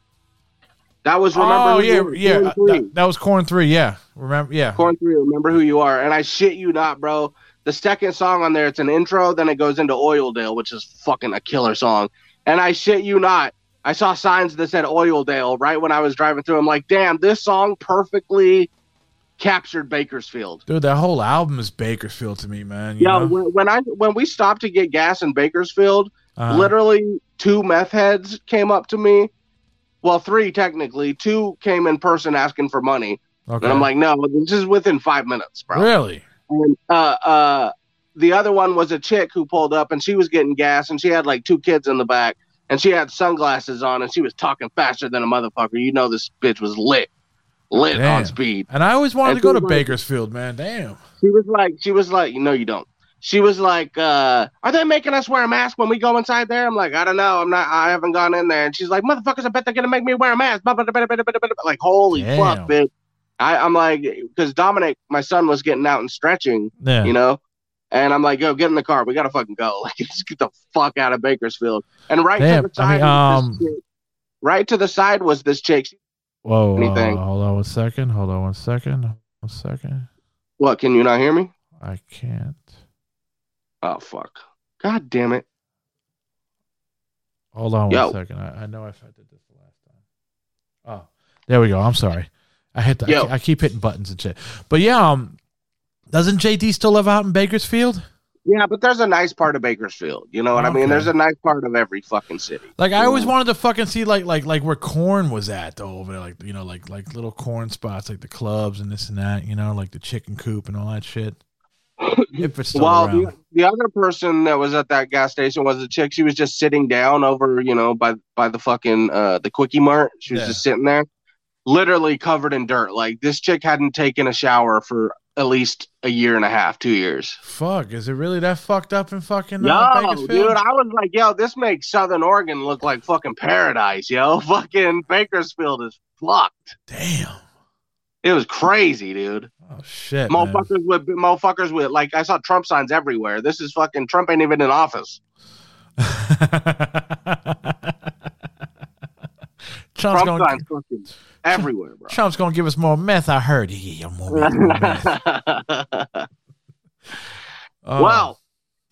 that was remember. oh who yeah, you, yeah. Uh. That, that was Korn three. Yeah, remember? Yeah. Korn three. Remember who you are. And I shit you not, bro. The second song on there, it's an intro, then it goes into Oildale, which is fucking a killer song. And I shit you not. I saw signs that said Oildale right when I was driving through. I'm like, damn, this song perfectly captured Bakersfield. Dude, that whole album is Bakersfield to me, man. You Yeah, know? when, when I when we stopped to get gas in Bakersfield, Uh-huh. literally two meth heads came up to me. Well, three technically. Two came in person asking for money, Okay. and I'm like, no, this is within five minutes, bro. really? And uh, uh, the other one was a chick who pulled up, and she was getting gas, and she had like two kids in the back, and she had sunglasses on, and she was talking faster than a motherfucker. You know, this bitch was lit, lit Damn. on speed. And I always wanted And to go to like- Bakersfield, man. Damn. She was like, she was like, no, you don't. She was like, uh, are they making us wear a mask when we go inside there? I'm like, I don't know. I'm not, I haven't gone in there. And she's like, motherfuckers, I bet they're to make me wear a mask. Like, holy Damn. fuck, bitch. I, I'm like, because Dominic, my son, was getting out and stretching, Yeah. you know? And I'm like, yo, get in the car. We got to fucking go. Like, just get the fuck out of Bakersfield. And right Damn, to the I side, mean, was um, this chick. right to the side was this chick. Whoa. Anything. uh, hold on one second. Hold on one second. One second. What? Can you not hear me? I can't. Oh fuck! God damn it! Hold on Yo. one second. I, I know I did this the last time. Oh, there we go. I'm sorry. I hit the, Yo. I, I keep hitting buttons and shit. But yeah, um, doesn't JD still live out in Bakersfield? Yeah, but there's a nice part of Bakersfield. You know what I mean? There's a nice part of every fucking city. Like I always wanted to fucking see like like like where Korn was at though over there, like you know like like little Korn spots, like the clubs and this and that, you know, like the chicken coop and all that shit. if it's still well, around. the, the other person that was at that gas station was a chick. She was just sitting down over, you know, by by the fucking uh the quickie mart. She was Yeah. just sitting there, literally covered in dirt. Like this chick hadn't taken a shower for at least a year and a half, two years. Fuck, is it really that fucked up in fucking uh, Yo, Bakersfield? dude, I was like, yo, this makes Southern Oregon look like fucking paradise, yo. Fucking Bakersfield is fucked. Damn. It was crazy, dude. Oh shit, man. Motherfuckers with motherfuckers with like I saw Trump signs everywhere. This is fucking Trump ain't even in office. Trump's Trump gonna fucking everywhere, bro. Trump's gonna give us more meth. I heard. Yeah, more meth. More meth. Oh. Well,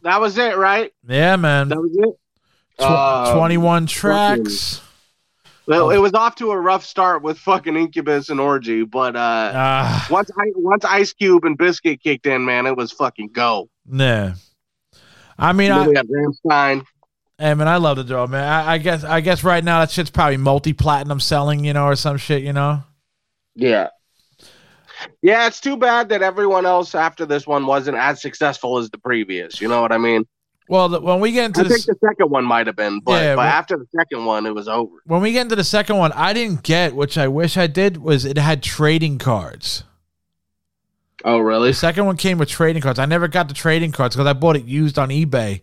that was it, right? yeah, man. That was it. Tw- Um, Twenty-one tracks. Well, it was off to a rough start with fucking Incubus and Orgy, but uh, Ah, once I, once Ice Cube and Bizkit kicked in, man, it was fucking go. nah. I mean, I, Rammstein. Hey, man, I love the draw, man. I, I guess, I guess right now that shit's probably multi-platinum selling, you know, or some shit, you know. Yeah. Yeah, it's too bad that everyone else after this one wasn't as successful as the previous. You know what I mean? Well, the, when we get into I the think the second one might have been, but, Yeah, but after the second one, it was over. when we get into the second one, I didn't get, which I wish I did, was it had trading cards. Oh, really? The second one came with trading cards. I never got the trading cards because I bought it used on eBay,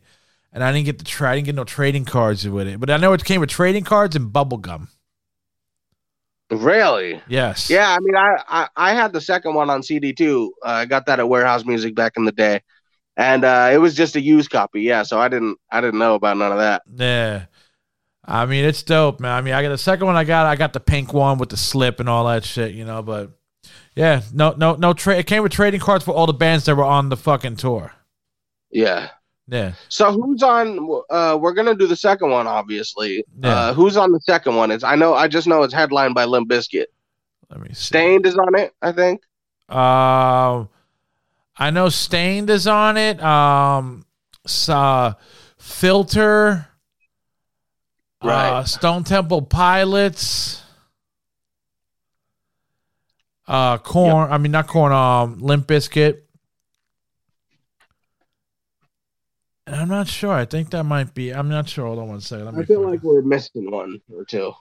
and I didn't get the tra- I didn't get no trading cards with it. But I know it came with trading cards and bubble gum. Really? Yes. Yeah, I mean, I, I I had the second one on CD too. Uh, I got that at Warehouse Music back in the day, and uh, it was just a used copy. Yeah, so I didn't I didn't know about none of that. Yeah. I mean, it's dope, man. I mean, I got the second one. I got, I got the pink one with the slip and all that shit, you know. But yeah, no, no, no. Tra- it came with trading cards for all the bands that were on the fucking tour. Yeah. Yeah. So who's on? Uh, we're gonna do the second one, obviously. Yeah. Uh, who's on the second one? It's I know I just know it's headlined by Limp Bizkit. Let me see. Staind is on it, I think. Um, I know Staind is on it. Um, uh, Filter. Right. Uh, Stone Temple Pilots. Uh, Korn. I mean, not Korn. Um, Limp Bizkit. And I'm not sure. I think that might be. I'm not sure. Hold on one second. Let me I feel find- like we're missing one or two.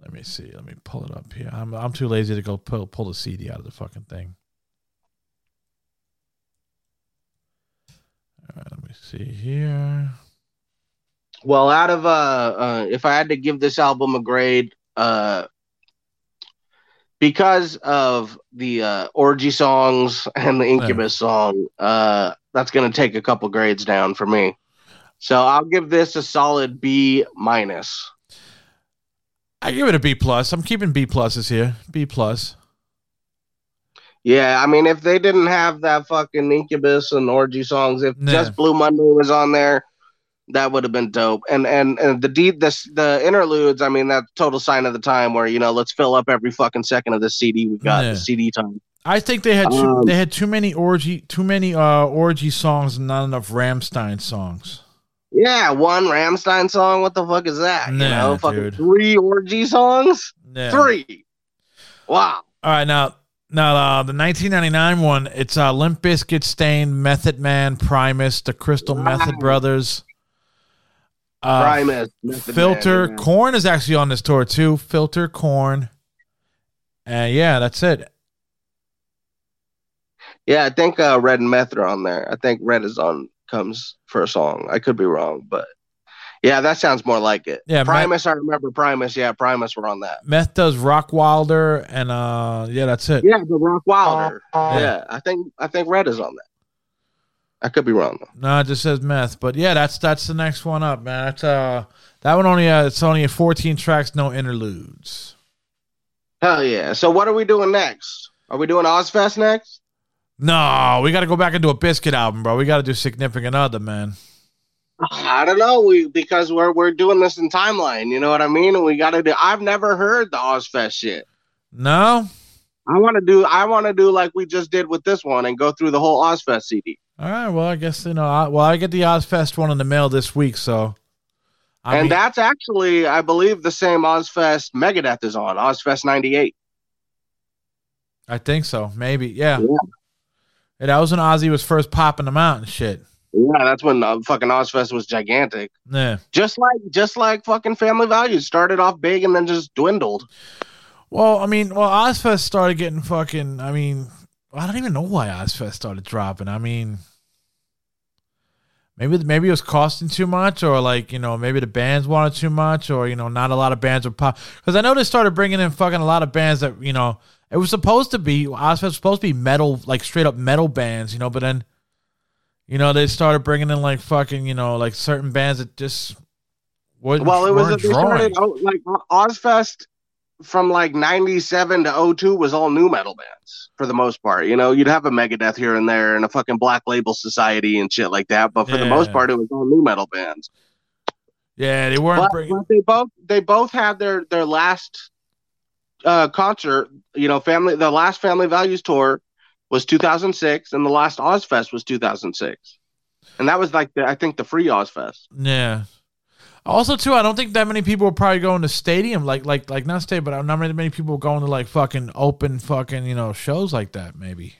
Let me see. Let me pull it up here. I'm I'm too lazy to go pull pull the CD out of the fucking thing. All right, let me see here. Well, out of uh, uh if I had to give this album a grade, uh because of the uh orgy songs and the Incubus song, uh that's gonna take a couple grades down for me. So I'll give this a solid B minus. I give it a B plus. I'm keeping B pluses here. B plus. Yeah, I mean if they didn't have that fucking Incubus and orgy songs, if Nah. just Blue Monday was on there, that would have been dope. And and and the this the interludes, I mean that's total sign of the time where you know let's fill up every fucking second of the CD we got Yeah. the CD time. I think they had too, Um, they had too many orgy too many uh orgy songs and not enough Rammstein songs. Yeah, one Rammstein song. What the fuck is that? you know, fucking dude. three orgy songs. Yeah. Three. Wow. All right, now now uh, the 1999 one. It's uh, Limp Bizkit, Staind, Method Man, Primus, the Crystal Method Brothers. Uh, Primus, Method Filter, Man. Korn is actually on this tour too. Filter, Korn, and yeah, that's it. Yeah, I think uh, Red and Meth are on there. I think Red is on comes for a song. I could be wrong, but yeah, that sounds more like it. Yeah, Meth- Primus. I remember Primus. Yeah, Primus were on that. Meth does Rockwilder, and uh, yeah, that's it. Yeah, the Rockwilder. Yeah. Yeah, I think I think Red is on that. I could be wrong though. No, it just says meth. But yeah, that's that's the next one up, man. That's uh that one only uh, it's only 14 tracks, no interludes. Hell yeah! So what are we doing next? Are we doing Ozzfest next? No, we got to go back into a Bizkit album, bro. We got to do Significant Other, man. I don't know. We because we're we're doing this in timeline. You know what I mean? And we got to do. I've never heard the Ozzfest shit. No. I want to do. I want to do like we just did with this one and go through the whole Ozzfest CD. All right. Well, I guess you know. I, well, I get the Ozzfest one in the mail this week, so. I and mean, that's actually, I believe, the same Ozzfest Megadeth is on Ozzfest '98. I think so. Maybe. Yeah. And that was when Ozzy was first popping them out and shit. Yeah, that's when uh, fucking Ozzfest was gigantic. Yeah. Just like, just like fucking Family Values started off big and then just dwindled. Well, I mean, well, Ozzfest started getting fucking. I mean, I don't even know why Ozzfest started dropping. I mean, maybe maybe it was costing too much, or like you know, maybe the bands wanted too much, or you know, not a lot of bands would pop. Because I know they started bringing in fucking a lot of bands that you know it was supposed to be Ozzfest was supposed to be metal, like straight up metal bands, you know, but then. You know, they started bringing in like fucking, you know, like certain bands that just wouldn't, Well, it was weren't they started out, like Ozzfest from like '97 to 02 was all nu metal bands for the most part. You know, you'd have a Megadeth here and there and a fucking Black Label Society and shit like that, but for the most part, it was all nu metal bands. Yeah, they weren't But, bringing. but they both they both had their their last uh concert. You know, family the last Family Values tour was 2006, and the last Ozzfest was 2006, and that was like the, I think the free Ozzfest. Yeah. Also, too, I don't think that many people were probably going to stadium, like, like, like not stadium, but not many, many people going to like fucking open fucking you know shows like that. Maybe.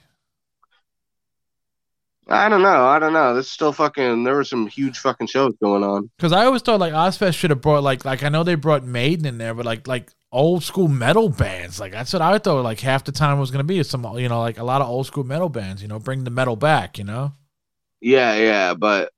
I don't know. I don't know. This still fucking. There were some huge fucking shows going on. Because I always thought like Ozzfest should have brought like like I know they brought Maiden in there, but like like old school metal bands. Like that's what I thought. Like half the time was gonna be some you know like a lot of old school metal bands. You know, bring the metal back. You know. Yeah, yeah, but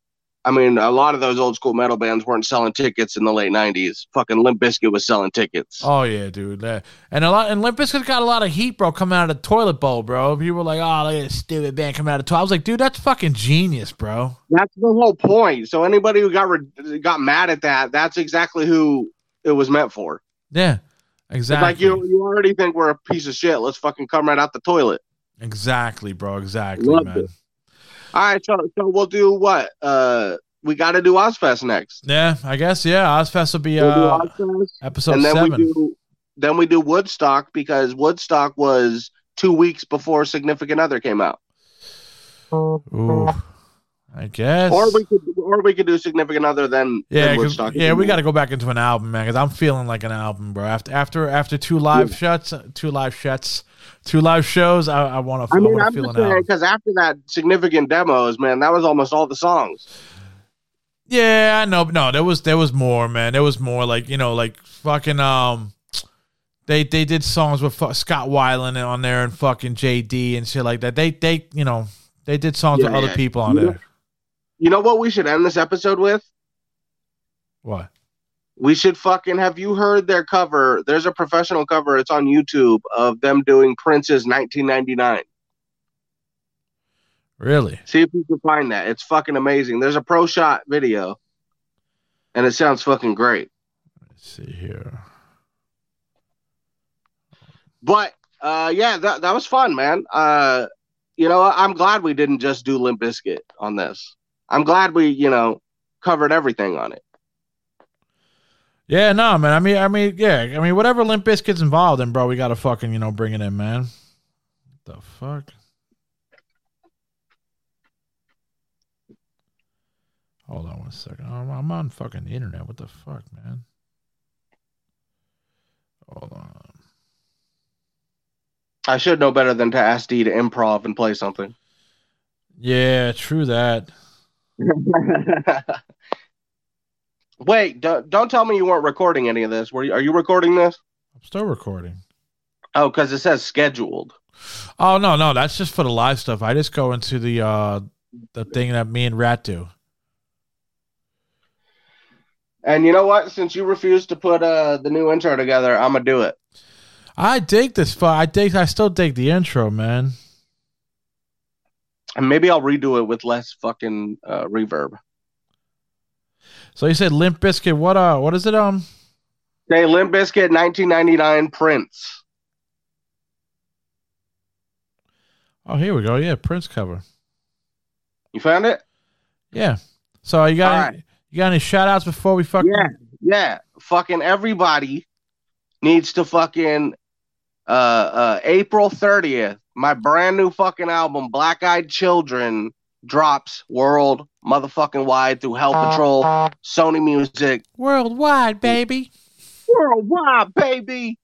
I mean, a lot of those old school metal bands weren't selling tickets in the late '90s. Fucking Limp Bizkit was selling tickets. Oh yeah, dude. And a lot and Limp Bizkit got a lot of heat, bro, coming out of the toilet bowl, bro. People were like, "Oh, look at this stupid band coming out of the toilet." I was like, "Dude, that's fucking genius, bro." That's the whole point. So anybody who got re- got mad at that, that's exactly who it was meant for. Yeah, It's exactly. like you, you already think we're a piece of shit. Let's fucking come right out the toilet. Exactly, bro. Exactly, Loved man. it. All right, so so we'll do what? Uh, we got to do Ozzfest next. Yeah, I guess. Yeah, Ozzfest will be We'll uh, episode and then seven. we do then we do Woodstock because Woodstock was two weeks before Significant Other came out. Ooh, I guess. Or we could or we could do Significant Other than Yeah, Woodstock. yeah, we got to go back into an album, man. Because I'm feeling like an album, bro. After after after two live shots, two live shots, two live shows, I, I want to. I mean, want I'm feel just saying because after that significant demos, man, that was almost all the songs. Yeah, I know. No, there was there was more, man. There was more. Like you know, like fucking um, they they did songs with fu- Scott Weiland on there and fucking JD and shit like that. They they you know they did songs Yeah, with other people on there. You know what we should end this episode with? What? We should fucking have you heard their cover? There's a professional cover. It's on YouTube of them doing Prince's 1999. Really? See if you can find that. It's fucking amazing. There's a pro shot video, and it sounds fucking great. Let's see here. But uh, yeah, that that was fun, man. Uh, you know, I'm glad we didn't just do Limp Bizkit on this. I'm glad we, you know, covered everything on it. Yeah, no, man. I mean, I mean, yeah. I mean, whatever Limp Bizkit's involved in, bro, we gotta fucking you know bring it in, man. the fuck? Hold on one second. I'm, I'm on fucking the internet. What the fuck, man? Hold on. I should know better than to ask Dee to improv and play something. Yeah, true that. Wait, don't, don't tell me you weren't recording any of this. Were you, are you recording this? I'm still recording. Oh, because it says scheduled. Oh no, no, that's just for the live stuff. I just go into the uh the thing that me and Rat do. And you know what? Since you refused to put uh, the new intro together, I'm gonna do it. I dig this. Fu- I dig. I still dig the intro, man. And maybe I'll redo it with less fucking uh, reverb. So you said Limp Bizkit. What uh? What is it? Um. Say Limp Bizkit, 1999 Prince. Oh, here we go. Yeah, Prince cover. You found it? Yeah. So you got any, you got any shout outs before we fucking? Yeah, yeah. Fucking everybody needs to fucking uh uh April 30th, my brand new fucking album, Black Eyed Children, drops world motherfucking wide through Hell Patrol, Sony Music, Worldwide, baby. worldwide, baby.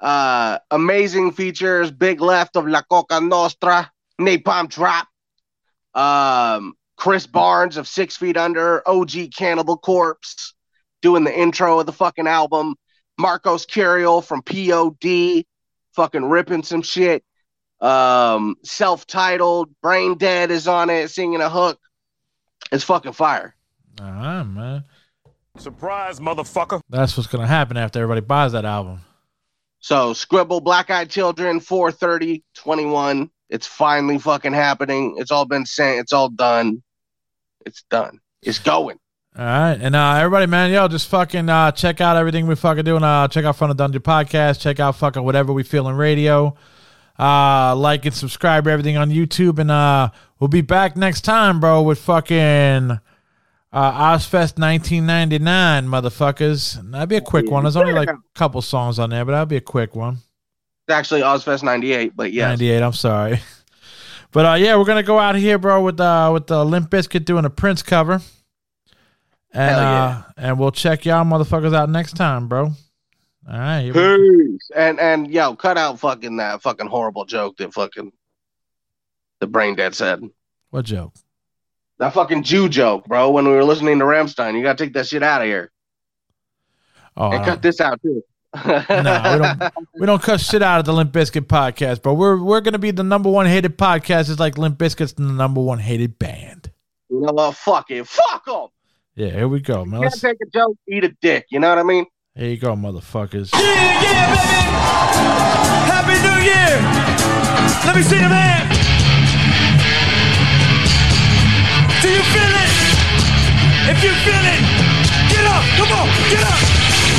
Uh amazing features, Big Left of La Coka Nostra, Napalm Drop, um, Chris Barnes of Six Feet Under, OG Cannibal Corpse, doing the intro of the fucking album. Marcos Curiel from POD, fucking ripping some shit. Um, self-titled, Braindead is on it, singing a hook. It's fucking fire. All right, man. Surprise, motherfucker. That's what's gonna happen after everybody buys that album. So Skribbal, Black Eyed Children, 430, 21. It's finally fucking happening. It's all been sent. It's all done. It's done. It's going. All right, and uh, everybody, man, yo, just fucking uh, check out everything we fucking doing. Uh, check out Fun of Dungeon podcast. Check out fucking whatever we feel in radio. Uh, like and subscribe everything on YouTube, and uh, we'll be back next time, bro, with fucking uh, Ozzfest 1999, motherfuckers. And That'd be a quick one. There's only like a couple songs on there, but that'd be a quick one. It's actually Ozzfest 98, but yeah. 98. I'm sorry. But uh, yeah, we're gonna go out here, bro, with uh with the Limp Bizkit doing a Prince cover, and Hell yeah. uh and we'll check y'all motherfuckers out next time, bro. All right, Peace. And and yo, cut out fucking that fucking horrible joke that fucking the Braindead said. What joke? That fucking Jew joke, bro. When we were listening to Rammstein, you gotta take that shit out of here Oh, and cut this out too. no, we don't. We don't cut shit out of the Limp Bizkit podcast, but we're we're gonna be the number one hated podcast. It's like Limp Bizkit's the number one hated band. You know what? Fuck it. Fuck them. Yeah, here we go, man. You Let's, can't take a joke, eat a dick. You know what I mean? here you go, motherfuckers. Yeah, yeah, baby. Happy New Year! Let me see your hand. Do you feel it? If you feel it, get up! Come on, get up!